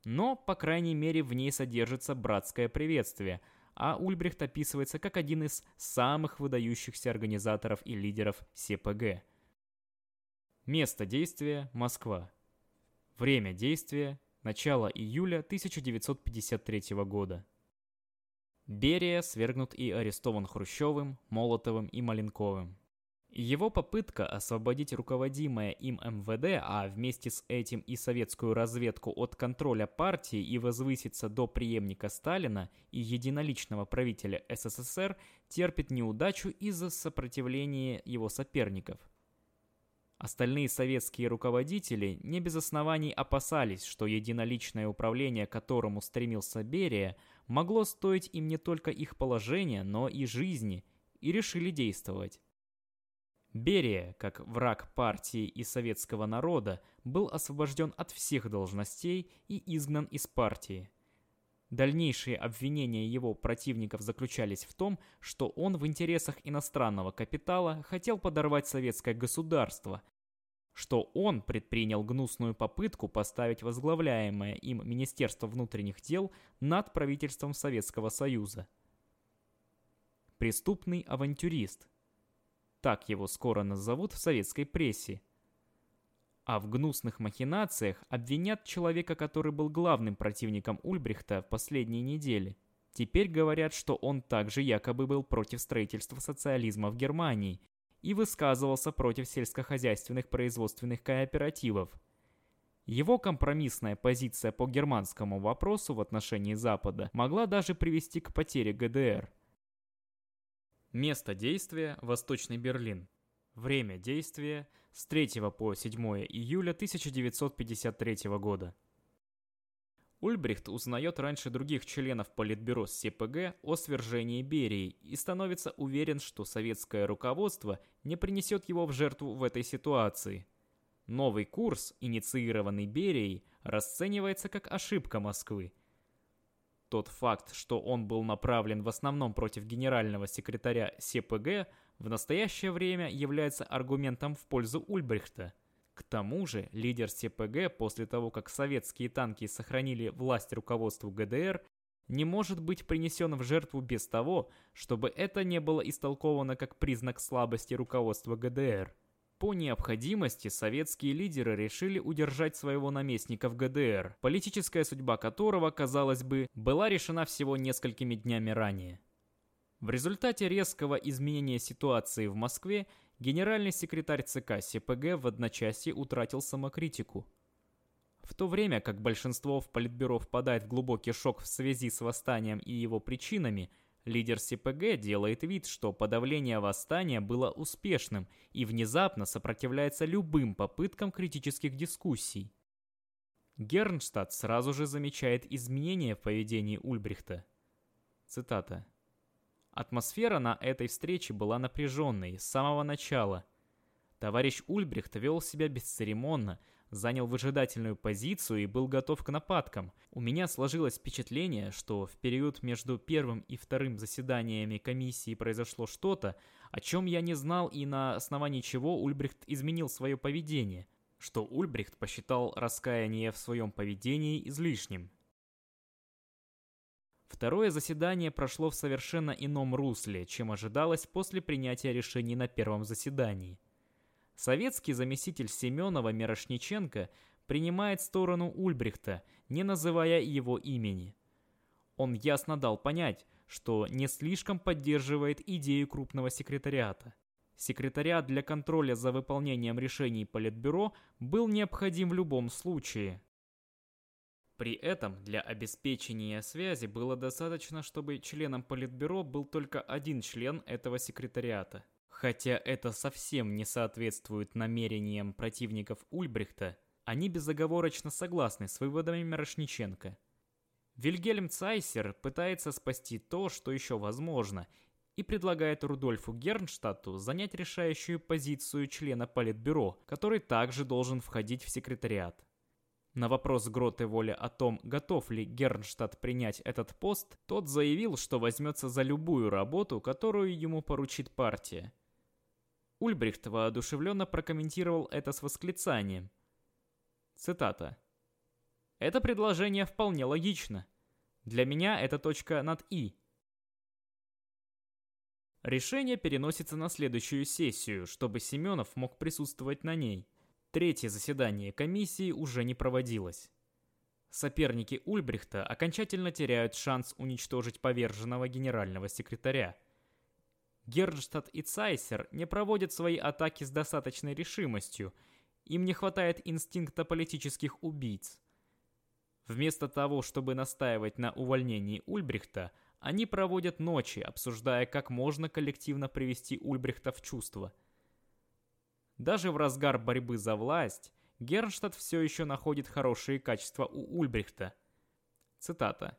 Но, по крайней мере, в ней содержится братское приветствие, а Ульбрихт описывается как один из самых выдающихся организаторов и лидеров СПГ. Место действия – Москва. Время действия – начало июля 1953 года. Берия свергнут и арестован Хрущевым, Молотовым и Маленковым. Его попытка освободить руководимое им МВД, а вместе с этим и советскую разведку от контроля партии и возвыситься до преемника Сталина и единоличного правителя СССР терпит неудачу из-за сопротивления его соперников. Остальные советские руководители не без оснований опасались, что единоличное управление, к которому стремился Берия, могло стоить им не только их положения, но и жизни, и решили действовать. Берия, как враг партии и советского народа, был освобожден от всех должностей и изгнан из партии. Дальнейшие обвинения его противников заключались в том, что он в интересах иностранного капитала хотел подорвать советское государство, что он предпринял гнусную попытку поставить возглавляемое им Министерство внутренних дел над правительством Советского Союза. Преступный авантюрист. Так его скоро назовут в советской прессе – а в гнусных махинациях обвинят человека, который был главным противником Ульбрихта в последние недели. Теперь говорят, что он также якобы был против строительства социализма в Германии и высказывался против сельскохозяйственных производственных кооперативов. Его компромиссная позиция по германскому вопросу в отношении Запада могла даже привести к потере ГДР. Место действия – Восточный Берлин. Время действия – с 3 по 7 июля 1953 года. Ульбрихт узнает раньше других членов Политбюро СПГ о свержении Берии и становится уверен, что советское руководство не принесет его в жертву в этой ситуации. Новый курс, инициированный Берией, расценивается как ошибка Москвы. Тот факт, что он был направлен в основном против генерального секретаря СПГ, в настоящее время является аргументом в пользу Ульбрихта – к тому же, лидер СПГ после того, как советские танки сохранили власть руководству ГДР, не может быть принесен в жертву без того, чтобы это не было истолковано как признак слабости руководства ГДР. По необходимости советские лидеры решили удержать своего наместника в ГДР, политическая судьба которого, казалось бы, была решена всего несколькими днями ранее. В результате резкого изменения ситуации в Москве генеральный секретарь ЦК СПГ в одночасье утратил самокритику. В то время как большинство в Политбюро впадает в глубокий шок в связи с восстанием и его причинами, лидер СПГ делает вид, что подавление восстания было успешным и внезапно сопротивляется любым попыткам критических дискуссий. Гернштадт сразу же замечает изменения в поведении Ульбрихта. Цитата. Атмосфера на этой встрече была напряженной с самого начала. Товарищ Ульбрихт вел себя бесцеремонно, занял выжидательную позицию и был готов к нападкам. У меня сложилось впечатление, что в период между первым и вторым заседаниями комиссии произошло что-то, о чем я не знал и на основании чего Ульбрихт изменил свое поведение, что Ульбрихт посчитал раскаяние в своем поведении излишним. Второе заседание прошло в совершенно ином русле, чем ожидалось после принятия решений на первом заседании. Советский заместитель Семенова Мирошниченко принимает сторону Ульбрихта, не называя его имени. Он ясно дал понять, что не слишком поддерживает идею крупного секретариата. Секретариат для контроля за выполнением решений Политбюро был необходим в любом случае – при этом для обеспечения связи было достаточно, чтобы членом Политбюро был только один член этого секретариата. Хотя это совсем не соответствует намерениям противников Ульбрихта, они безоговорочно согласны с выводами Мирошниченко. Вильгельм Цайсер пытается спасти то, что еще возможно, и предлагает Рудольфу Гернштадту занять решающую позицию члена Политбюро, который также должен входить в секретариат. На вопрос Гроты Воли о том, готов ли Гернштадт принять этот пост, тот заявил, что возьмется за любую работу, которую ему поручит партия. Ульбрихт воодушевленно прокомментировал это с восклицанием. Цитата. «Это предложение вполне логично. Для меня это точка над «и». Решение переносится на следующую сессию, чтобы Семенов мог присутствовать на ней. Третье заседание комиссии уже не проводилось. Соперники Ульбрихта окончательно теряют шанс уничтожить поверженного генерального секретаря. Гернштадт и Цайсер не проводят свои атаки с достаточной решимостью, им не хватает инстинкта политических убийц. Вместо того, чтобы настаивать на увольнении Ульбрихта, они проводят ночи, обсуждая, как можно коллективно привести Ульбрихта в чувство – даже в разгар борьбы за власть Гернштадт все еще находит хорошие качества у Ульбрихта. Цитата.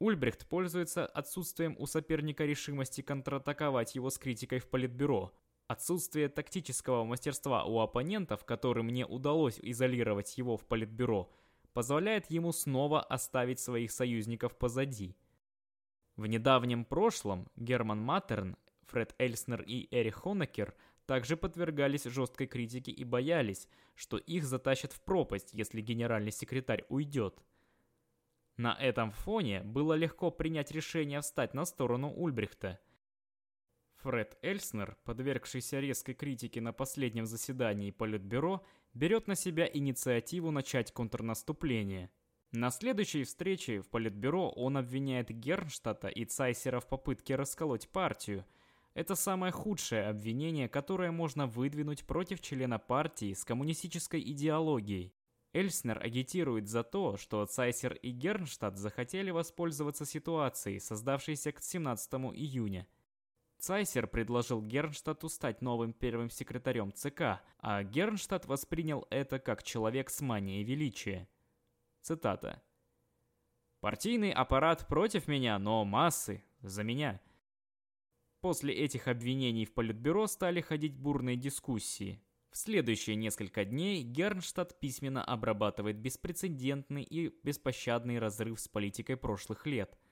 Ульбрихт пользуется отсутствием у соперника решимости контратаковать его с критикой в Политбюро, Отсутствие тактического мастерства у оппонентов, которым мне удалось изолировать его в политбюро, позволяет ему снова оставить своих союзников позади. В недавнем прошлом Герман Маттерн, Фред Эльснер и Эрих Хонекер также подвергались жесткой критике и боялись, что их затащат в пропасть, если генеральный секретарь уйдет. На этом фоне было легко принять решение встать на сторону Ульбрихта – Фред Эльснер, подвергшийся резкой критике на последнем заседании Политбюро, берет на себя инициативу начать контрнаступление. На следующей встрече в Политбюро он обвиняет Гернштадта и Цайсера в попытке расколоть партию. Это самое худшее обвинение, которое можно выдвинуть против члена партии с коммунистической идеологией. Эльснер агитирует за то, что Цайсер и Гернштадт захотели воспользоваться ситуацией, создавшейся к 17 июня – Цайсер предложил Гернштадту стать новым первым секретарем ЦК, а Гернштадт воспринял это как человек с манией величия. Цитата. «Партийный аппарат против меня, но массы за меня». После этих обвинений в Политбюро стали ходить бурные дискуссии. В следующие несколько дней Гернштадт письменно обрабатывает беспрецедентный и беспощадный разрыв с политикой прошлых лет –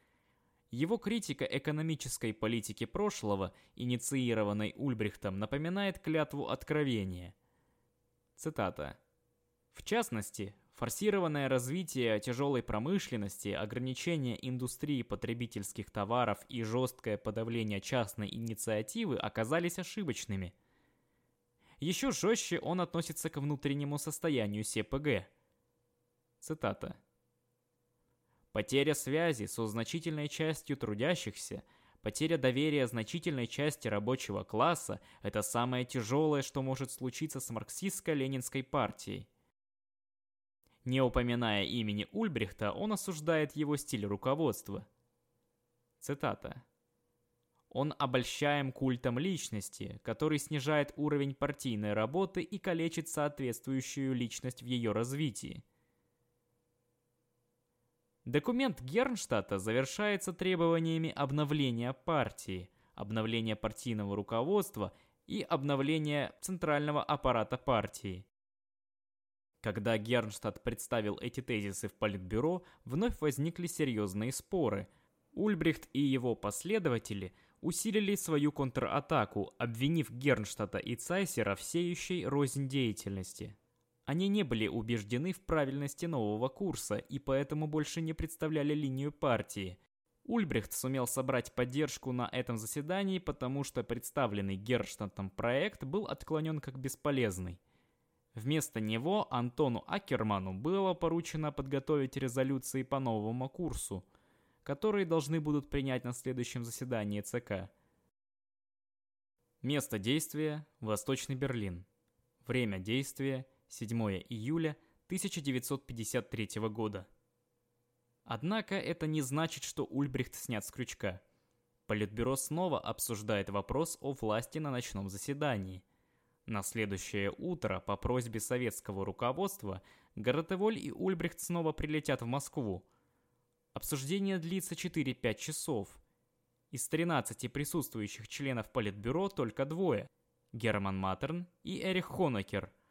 его критика экономической политики прошлого, инициированной Ульбрихтом, напоминает клятву откровения. Цитата. В частности, форсированное развитие тяжелой промышленности, ограничение индустрии потребительских товаров и жесткое подавление частной инициативы оказались ошибочными. Еще жестче он относится к внутреннему состоянию СПГ. Цитата. Потеря связи со значительной частью трудящихся, потеря доверия значительной части рабочего класса – это самое тяжелое, что может случиться с марксистско-ленинской партией. Не упоминая имени Ульбрихта, он осуждает его стиль руководства. Цитата. Он обольщаем культом личности, который снижает уровень партийной работы и калечит соответствующую личность в ее развитии. Документ Гернштадта завершается требованиями обновления партии, обновления партийного руководства и обновления центрального аппарата партии. Когда Гернштадт представил эти тезисы в Политбюро, вновь возникли серьезные споры. Ульбрихт и его последователи усилили свою контратаку, обвинив Гернштадта и Цайсера в сеющей рознь деятельности. Они не были убеждены в правильности нового курса и поэтому больше не представляли линию партии. Ульбрихт сумел собрать поддержку на этом заседании, потому что представленный Герштадтом проект был отклонен как бесполезный. Вместо него Антону Акерману было поручено подготовить резолюции по новому курсу, которые должны будут принять на следующем заседании ЦК. Место действия – Восточный Берлин. Время действия – 7 июля 1953 года. Однако это не значит, что Ульбрихт снят с крючка. Политбюро снова обсуждает вопрос о власти на ночном заседании. На следующее утро по просьбе советского руководства Горотеволь и Ульбрихт снова прилетят в Москву. Обсуждение длится 4-5 часов. Из 13 присутствующих членов Политбюро только двое – Герман Матерн и Эрих Хонекер –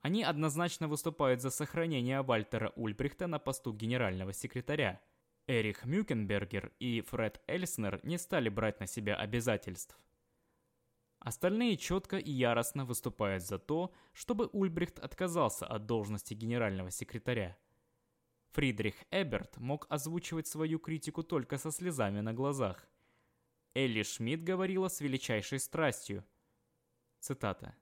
они однозначно выступают за сохранение Вальтера Ульбрихта на посту генерального секретаря. Эрих Мюкенбергер и Фред Эльснер не стали брать на себя обязательств. Остальные четко и яростно выступают за то, чтобы Ульбрихт отказался от должности генерального секретаря. Фридрих Эберт мог озвучивать свою критику только со слезами на глазах. Элли Шмидт говорила с величайшей страстью. Цитата.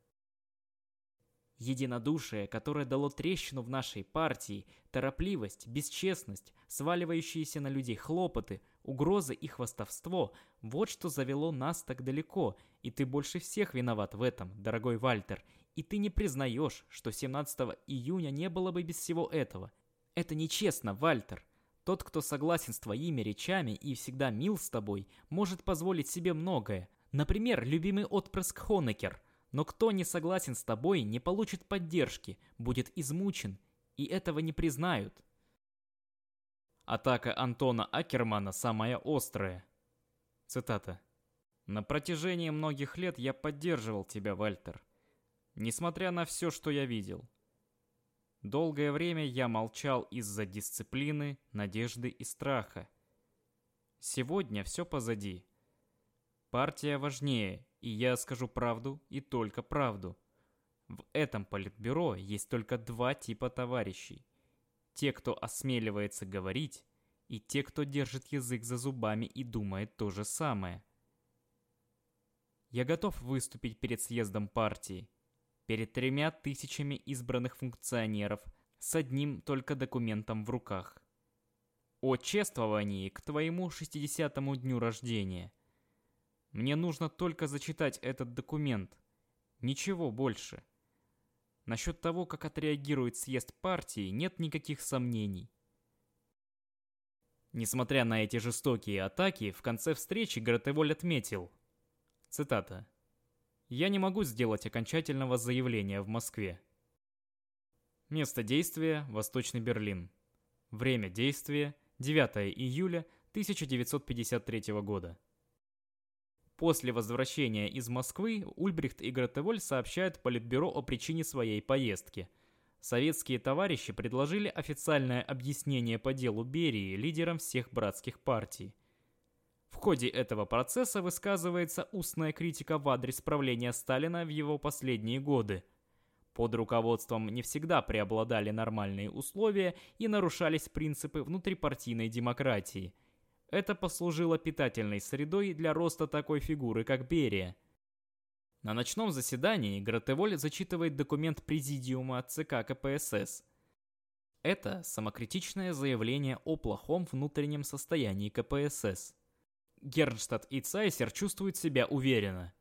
Единодушие, которое дало трещину в нашей партии, торопливость, бесчестность, сваливающиеся на людей хлопоты, угрозы и хвастовство – вот что завело нас так далеко, и ты больше всех виноват в этом, дорогой Вальтер, и ты не признаешь, что 17 июня не было бы без всего этого. Это нечестно, Вальтер. Тот, кто согласен с твоими речами и всегда мил с тобой, может позволить себе многое. Например, любимый отпрыск Хонекер – но кто не согласен с тобой, не получит поддержки, будет измучен, и этого не признают. Атака Антона Акермана самая острая. Цитата. «На протяжении многих лет я поддерживал тебя, Вальтер, несмотря на все, что я видел. Долгое время я молчал из-за дисциплины, надежды и страха. Сегодня все позади. Партия важнее, и я скажу правду и только правду. В этом политбюро есть только два типа товарищей. Те, кто осмеливается говорить, и те, кто держит язык за зубами и думает то же самое. Я готов выступить перед съездом партии, перед тремя тысячами избранных функционеров с одним только документом в руках. О чествовании к твоему 60-му дню рождения. Мне нужно только зачитать этот документ. Ничего больше. Насчет того, как отреагирует съезд партии, нет никаких сомнений. Несмотря на эти жестокие атаки, в конце встречи Гратеволь отметил, цитата, «Я не могу сделать окончательного заявления в Москве». Место действия – Восточный Берлин. Время действия – 9 июля 1953 года. После возвращения из Москвы Ульбрихт и Гратеволь сообщают Политбюро о причине своей поездки. Советские товарищи предложили официальное объяснение по делу Берии лидерам всех братских партий. В ходе этого процесса высказывается устная критика в адрес правления Сталина в его последние годы. Под руководством не всегда преобладали нормальные условия и нарушались принципы внутрипартийной демократии – это послужило питательной средой для роста такой фигуры, как Берия. На ночном заседании Гратеволь зачитывает документ Президиума ЦК КПСС. Это самокритичное заявление о плохом внутреннем состоянии КПСС. Гернштадт и Цайсер чувствуют себя уверенно.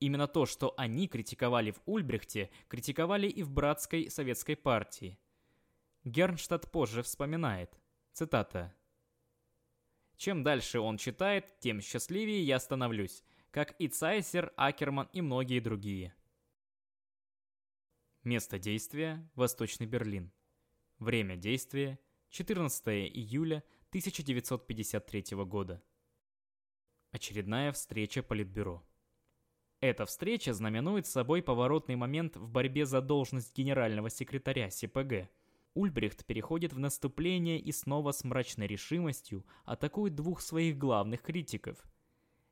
Именно то, что они критиковали в Ульбрихте, критиковали и в братской советской партии. Гернштадт позже вспоминает, цитата, чем дальше он читает, тем счастливее я становлюсь, как и Цайсер, Акерман и многие другие. Место действия – Восточный Берлин. Время действия – 14 июля 1953 года. Очередная встреча Политбюро. Эта встреча знаменует собой поворотный момент в борьбе за должность генерального секретаря СПГ – Ульбрихт переходит в наступление и снова с мрачной решимостью атакует двух своих главных критиков.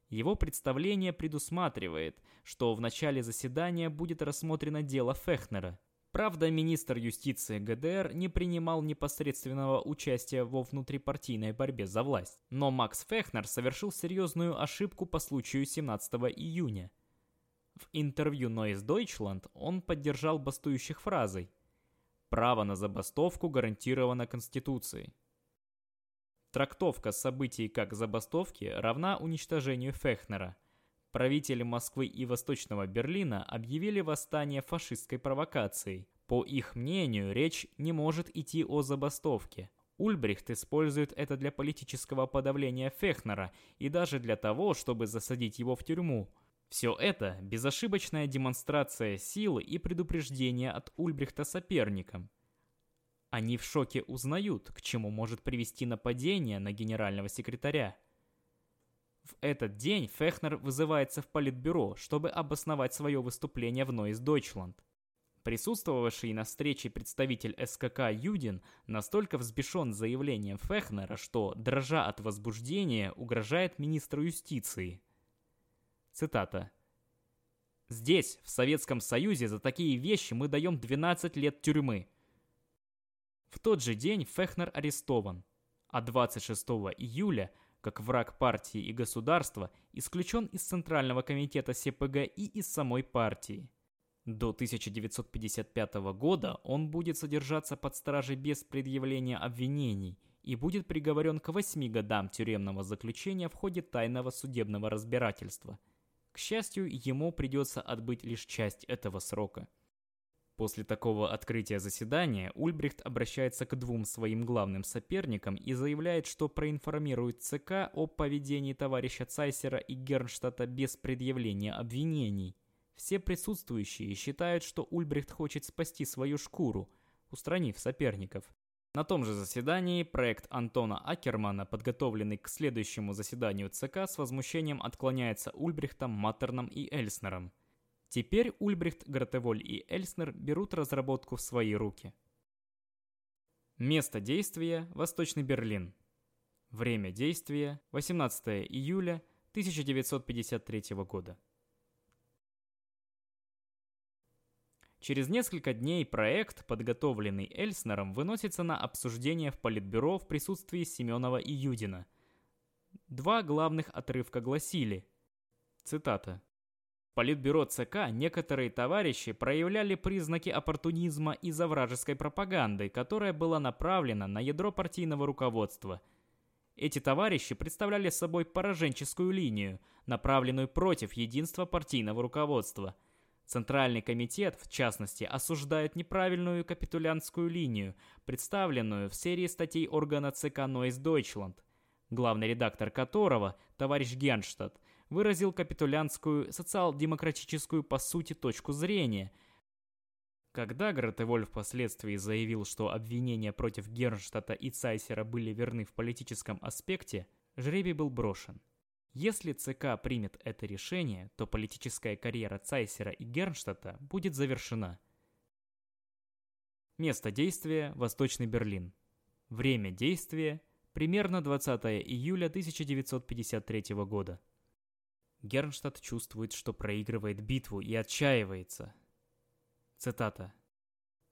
Его представление предусматривает, что в начале заседания будет рассмотрено дело Фехнера. Правда, министр юстиции ГДР не принимал непосредственного участия во внутрипартийной борьбе за власть. Но Макс Фехнер совершил серьезную ошибку по случаю 17 июня. В интервью Neues Deutschland он поддержал бастующих фразой Право на забастовку гарантировано Конституцией. Трактовка событий как забастовки равна уничтожению Фехнера. Правители Москвы и Восточного Берлина объявили восстание фашистской провокацией. По их мнению, речь не может идти о забастовке. Ульбрихт использует это для политического подавления Фехнера и даже для того, чтобы засадить его в тюрьму – все это – безошибочная демонстрация силы и предупреждение от Ульбрихта соперникам. Они в шоке узнают, к чему может привести нападение на генерального секретаря. В этот день Фехнер вызывается в политбюро, чтобы обосновать свое выступление в Нойс Дойчланд. Присутствовавший на встрече представитель СКК Юдин настолько взбешен заявлением Фехнера, что, дрожа от возбуждения, угрожает министру юстиции – Цитата. «Здесь, в Советском Союзе, за такие вещи мы даем 12 лет тюрьмы». В тот же день Фехнер арестован, а 26 июля, как враг партии и государства, исключен из Центрального комитета СПГ и из самой партии. До 1955 года он будет содержаться под стражей без предъявления обвинений и будет приговорен к 8 годам тюремного заключения в ходе тайного судебного разбирательства – к счастью, ему придется отбыть лишь часть этого срока. После такого открытия заседания Ульбрихт обращается к двум своим главным соперникам и заявляет, что проинформирует ЦК о поведении товарища Цайсера и Гернштадта без предъявления обвинений. Все присутствующие считают, что Ульбрихт хочет спасти свою шкуру, устранив соперников. На том же заседании проект Антона Акермана, подготовленный к следующему заседанию ЦК, с возмущением отклоняется Ульбрихтом, Маттерном и Эльснером. Теперь Ульбрихт, Гратеволь и Эльснер берут разработку в свои руки. Место действия – Восточный Берлин. Время действия – 18 июля 1953 года. Через несколько дней проект, подготовленный Эльснером, выносится на обсуждение в Политбюро в присутствии Семенова и Юдина. Два главных отрывка гласили, цитата, Политбюро ЦК некоторые товарищи проявляли признаки оппортунизма из-за вражеской пропаганды, которая была направлена на ядро партийного руководства. Эти товарищи представляли собой пораженческую линию, направленную против единства партийного руководства. Центральный комитет, в частности, осуждает неправильную капитулянтскую линию, представленную в серии статей органа ЦК Нойс Deutschland, главный редактор которого, товарищ Генштадт, выразил капитулянскую социал-демократическую по сути точку зрения. Когда Гратеволь впоследствии заявил, что обвинения против Гернштадта и Цайсера были верны в политическом аспекте, жребий был брошен. Если ЦК примет это решение, то политическая карьера Цайсера и Гернштадта будет завершена. Место действия – Восточный Берлин. Время действия – примерно 20 июля 1953 года. Гернштадт чувствует, что проигрывает битву и отчаивается. Цитата.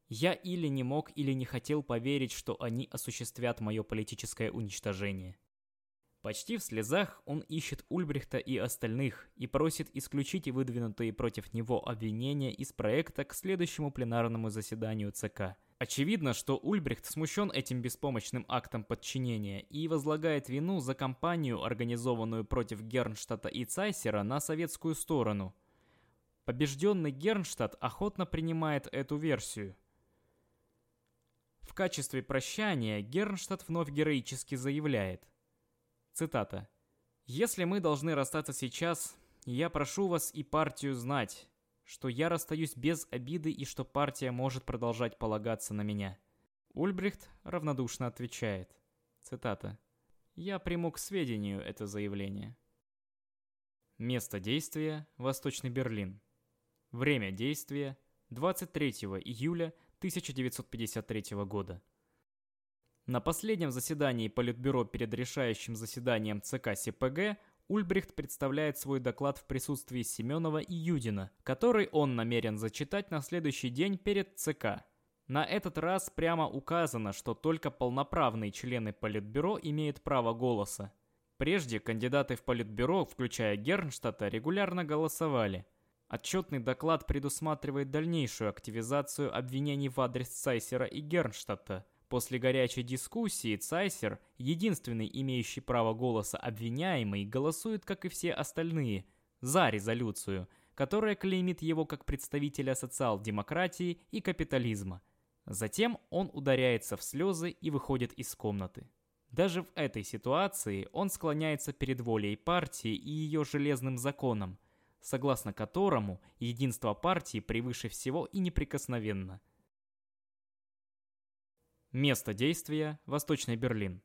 «Я или не мог, или не хотел поверить, что они осуществят мое политическое уничтожение». Почти в слезах он ищет Ульбрихта и остальных и просит исключить выдвинутые против него обвинения из проекта к следующему пленарному заседанию ЦК – Очевидно, что Ульбрихт смущен этим беспомощным актом подчинения и возлагает вину за кампанию, организованную против Гернштадта и Цайсера, на советскую сторону. Побежденный Гернштадт охотно принимает эту версию. В качестве прощания Гернштадт вновь героически заявляет. Цитата. «Если мы должны расстаться сейчас, я прошу вас и партию знать, что я расстаюсь без обиды и что партия может продолжать полагаться на меня. Ульбрихт равнодушно отвечает. Цитата. «Я приму к сведению это заявление». Место действия – Восточный Берлин. Время действия – 23 июля 1953 года. На последнем заседании Политбюро перед решающим заседанием ЦК СПГ Ульбрихт представляет свой доклад в присутствии Семенова и Юдина, который он намерен зачитать на следующий день перед ЦК. На этот раз прямо указано, что только полноправные члены Политбюро имеют право голоса. Прежде кандидаты в Политбюро, включая Гернштадта, регулярно голосовали. Отчетный доклад предусматривает дальнейшую активизацию обвинений в адрес Цайсера и Гернштадта – После горячей дискуссии Цайсер, единственный имеющий право голоса обвиняемый, голосует, как и все остальные, за резолюцию, которая клеймит его как представителя социал-демократии и капитализма. Затем он ударяется в слезы и выходит из комнаты. Даже в этой ситуации он склоняется перед волей партии и ее железным законом, согласно которому единство партии превыше всего и неприкосновенно – Место действия – Восточный Берлин.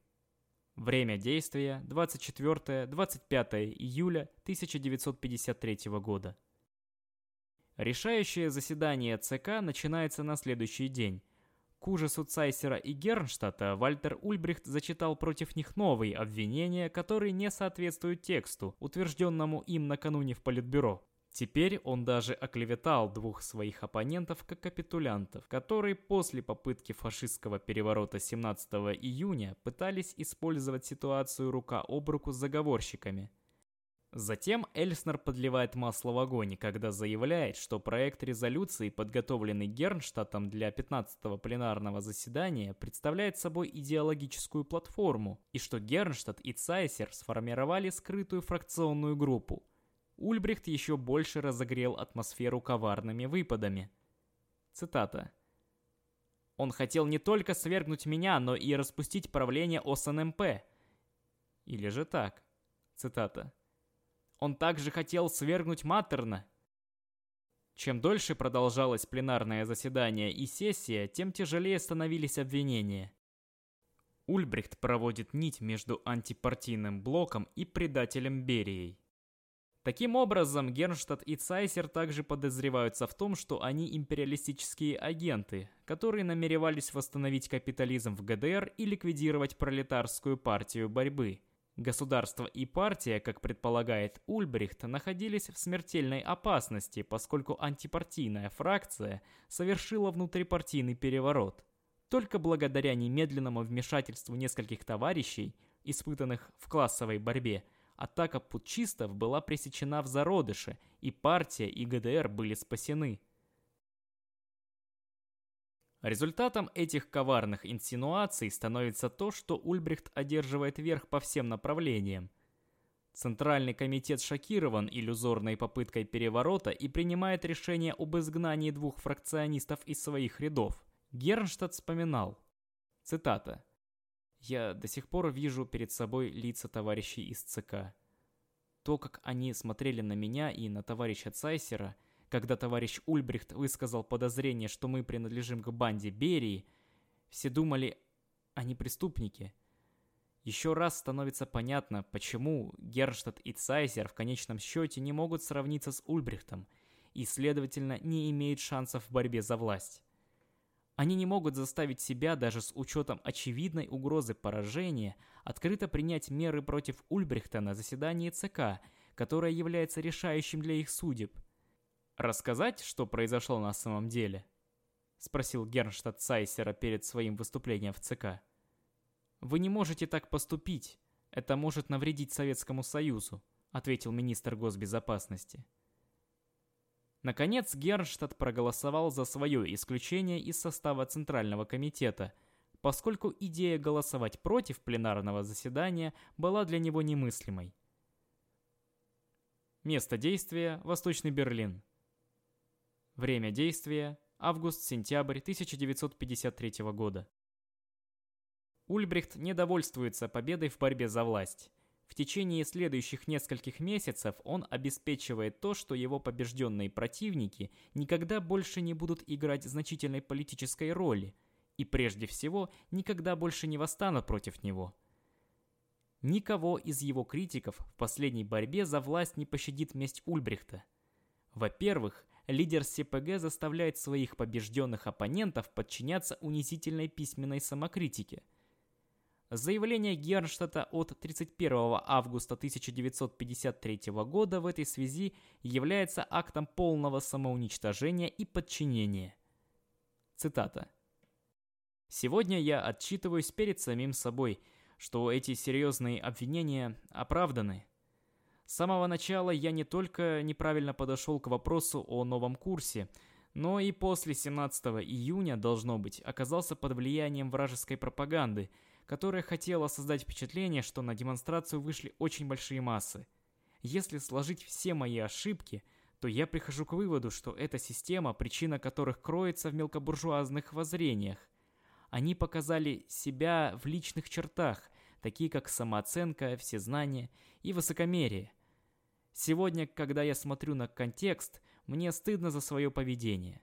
Время действия – 24-25 июля 1953 года. Решающее заседание ЦК начинается на следующий день. К ужасу Цайсера и Гернштадта Вальтер Ульбрихт зачитал против них новые обвинения, которые не соответствуют тексту, утвержденному им накануне в Политбюро. Теперь он даже оклеветал двух своих оппонентов как капитулянтов, которые после попытки фашистского переворота 17 июня пытались использовать ситуацию рука об руку с заговорщиками. Затем Эльснер подливает масло в огонь, когда заявляет, что проект резолюции, подготовленный Гернштадтом для 15-го пленарного заседания, представляет собой идеологическую платформу, и что Гернштадт и Цайсер сформировали скрытую фракционную группу, Ульбрихт еще больше разогрел атмосферу коварными выпадами. Цитата. «Он хотел не только свергнуть меня, но и распустить правление ОСНМП». Или же так. Цитата. «Он также хотел свергнуть Маттерна». Чем дольше продолжалось пленарное заседание и сессия, тем тяжелее становились обвинения. Ульбрихт проводит нить между антипартийным блоком и предателем Берией. Таким образом, Гернштадт и Цайсер также подозреваются в том, что они империалистические агенты, которые намеревались восстановить капитализм в ГДР и ликвидировать пролетарскую партию борьбы. Государство и партия, как предполагает Ульбрихт, находились в смертельной опасности, поскольку антипартийная фракция совершила внутрипартийный переворот. Только благодаря немедленному вмешательству нескольких товарищей, испытанных в классовой борьбе, атака путчистов была пресечена в зародыше, и партия и ГДР были спасены. Результатом этих коварных инсинуаций становится то, что Ульбрихт одерживает верх по всем направлениям. Центральный комитет шокирован иллюзорной попыткой переворота и принимает решение об изгнании двух фракционистов из своих рядов. Гернштадт вспоминал, цитата, «Я до сих пор вижу перед собой лица товарищей из ЦК. То, как они смотрели на меня и на товарища Цайсера, когда товарищ Ульбрихт высказал подозрение, что мы принадлежим к банде Берии, все думали, они преступники». Еще раз становится понятно, почему Герштадт и Цайзер в конечном счете не могут сравниться с Ульбрихтом и, следовательно, не имеют шансов в борьбе за власть. Они не могут заставить себя, даже с учетом очевидной угрозы поражения, открыто принять меры против Ульбрихта на заседании ЦК, которое является решающим для их судеб. «Рассказать, что произошло на самом деле?» – спросил Гернштадт Цайсера перед своим выступлением в ЦК. «Вы не можете так поступить. Это может навредить Советскому Союзу», ответил министр госбезопасности. Наконец, Гернштадт проголосовал за свое исключение из состава Центрального комитета, поскольку идея голосовать против пленарного заседания была для него немыслимой. Место действия – Восточный Берлин. Время действия – август-сентябрь 1953 года. Ульбрихт не довольствуется победой в борьбе за власть. В течение следующих нескольких месяцев он обеспечивает то, что его побежденные противники никогда больше не будут играть значительной политической роли и прежде всего никогда больше не восстанут против него. Никого из его критиков в последней борьбе за власть не пощадит месть Ульбрихта. Во-первых, лидер СПГ заставляет своих побежденных оппонентов подчиняться унизительной письменной самокритике – Заявление Гернштадта от 31 августа 1953 года в этой связи является актом полного самоуничтожения и подчинения. Цитата. «Сегодня я отчитываюсь перед самим собой, что эти серьезные обвинения оправданы. С самого начала я не только неправильно подошел к вопросу о новом курсе, но и после 17 июня, должно быть, оказался под влиянием вражеской пропаганды – которая хотела создать впечатление, что на демонстрацию вышли очень большие массы. Если сложить все мои ошибки, то я прихожу к выводу, что эта система, причина которых кроется в мелкобуржуазных воззрениях. Они показали себя в личных чертах, такие как самооценка, всезнание и высокомерие. Сегодня, когда я смотрю на контекст, мне стыдно за свое поведение.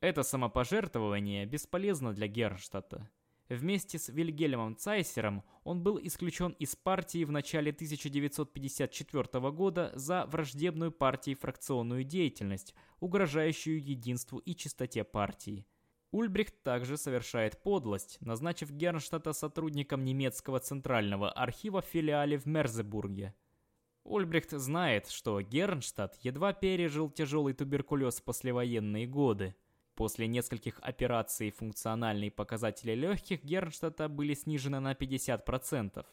Это самопожертвование бесполезно для Гернштадта. Вместе с Вильгельмом Цайсером он был исключен из партии в начале 1954 года за враждебную партии фракционную деятельность, угрожающую единству и чистоте партии. Ульбрихт также совершает подлость, назначив Гернштадта сотрудником немецкого центрального архива в филиале в Мерзебурге. Ульбрихт знает, что Гернштадт едва пережил тяжелый туберкулез в послевоенные годы, После нескольких операций функциональные показатели легких Гернштадта были снижены на 50%.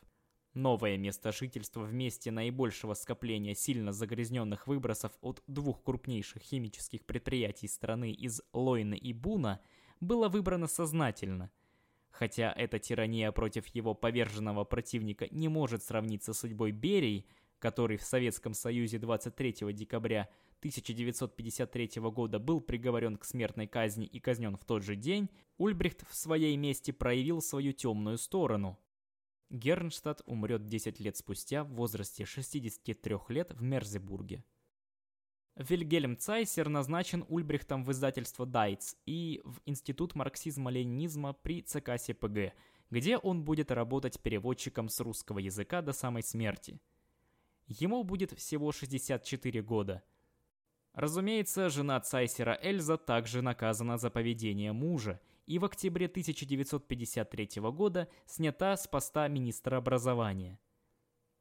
Новое место жительства в месте наибольшего скопления сильно загрязненных выбросов от двух крупнейших химических предприятий страны из Лойны и Буна было выбрано сознательно. Хотя эта тирания против его поверженного противника не может сравниться с судьбой Берии, который в Советском Союзе 23 декабря 1953 года был приговорен к смертной казни и казнен в тот же день, Ульбрихт в своей мести проявил свою темную сторону. Гернштадт умрет 10 лет спустя в возрасте 63 лет в Мерзебурге. Вильгельм Цайсер назначен Ульбрихтом в издательство «Дайц» и в Институт марксизма-ленинизма при ЦК СПГ, где он будет работать переводчиком с русского языка до самой смерти. Ему будет всего 64 года – Разумеется, жена Цайсера Эльза также наказана за поведение мужа и в октябре 1953 года снята с поста министра образования.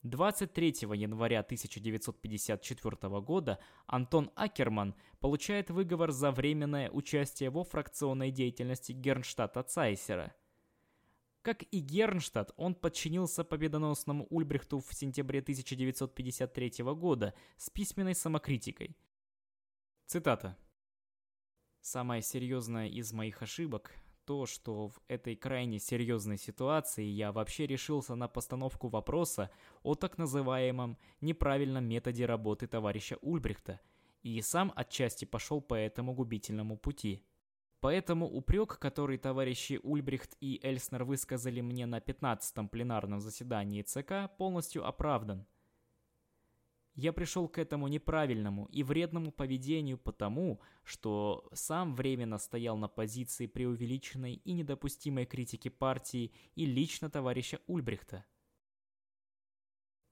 23 января 1954 года Антон Акерман получает выговор за временное участие во фракционной деятельности Гернштадта Цайсера. Как и Гернштадт, он подчинился победоносному Ульбрихту в сентябре 1953 года с письменной самокритикой. Цитата. «Самое серьезное из моих ошибок то, что в этой крайне серьезной ситуации я вообще решился на постановку вопроса о так называемом неправильном методе работы товарища Ульбрихта и сам отчасти пошел по этому губительному пути. Поэтому упрек, который товарищи Ульбрихт и Эльснер высказали мне на 15-м пленарном заседании ЦК, полностью оправдан. Я пришел к этому неправильному и вредному поведению потому, что сам временно стоял на позиции преувеличенной и недопустимой критики партии и лично товарища Ульбрихта.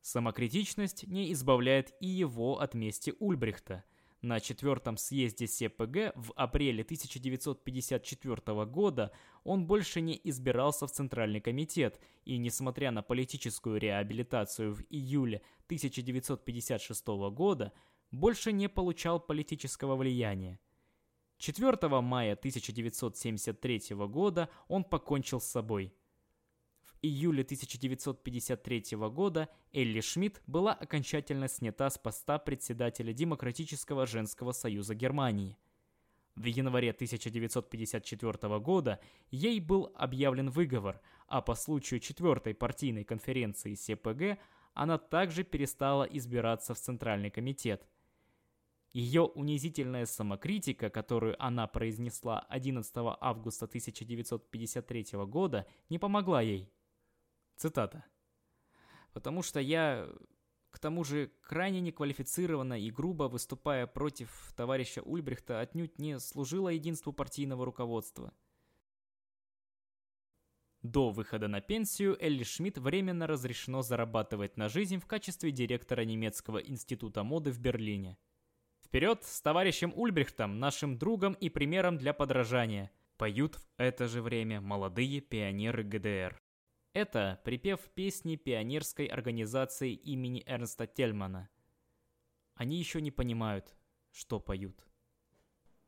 Самокритичность не избавляет и его от мести Ульбрихта – на четвертом съезде СПГ в апреле 1954 года он больше не избирался в Центральный комитет и, несмотря на политическую реабилитацию в июле 1956 года, больше не получал политического влияния. 4 мая 1973 года он покончил с собой – июле 1953 года Элли Шмидт была окончательно снята с поста председателя Демократического женского союза Германии. В январе 1954 года ей был объявлен выговор, а по случаю четвертой партийной конференции СПГ она также перестала избираться в Центральный комитет. Ее унизительная самокритика, которую она произнесла 11 августа 1953 года, не помогла ей. Цитата. «Потому что я, к тому же, крайне неквалифицированно и грубо выступая против товарища Ульбрихта, отнюдь не служила единству партийного руководства». До выхода на пенсию Элли Шмидт временно разрешено зарабатывать на жизнь в качестве директора немецкого института моды в Берлине. Вперед с товарищем Ульбрихтом, нашим другом и примером для подражания. Поют в это же время молодые пионеры ГДР. Это припев песни пионерской организации имени Эрнста Тельмана. Они еще не понимают, что поют.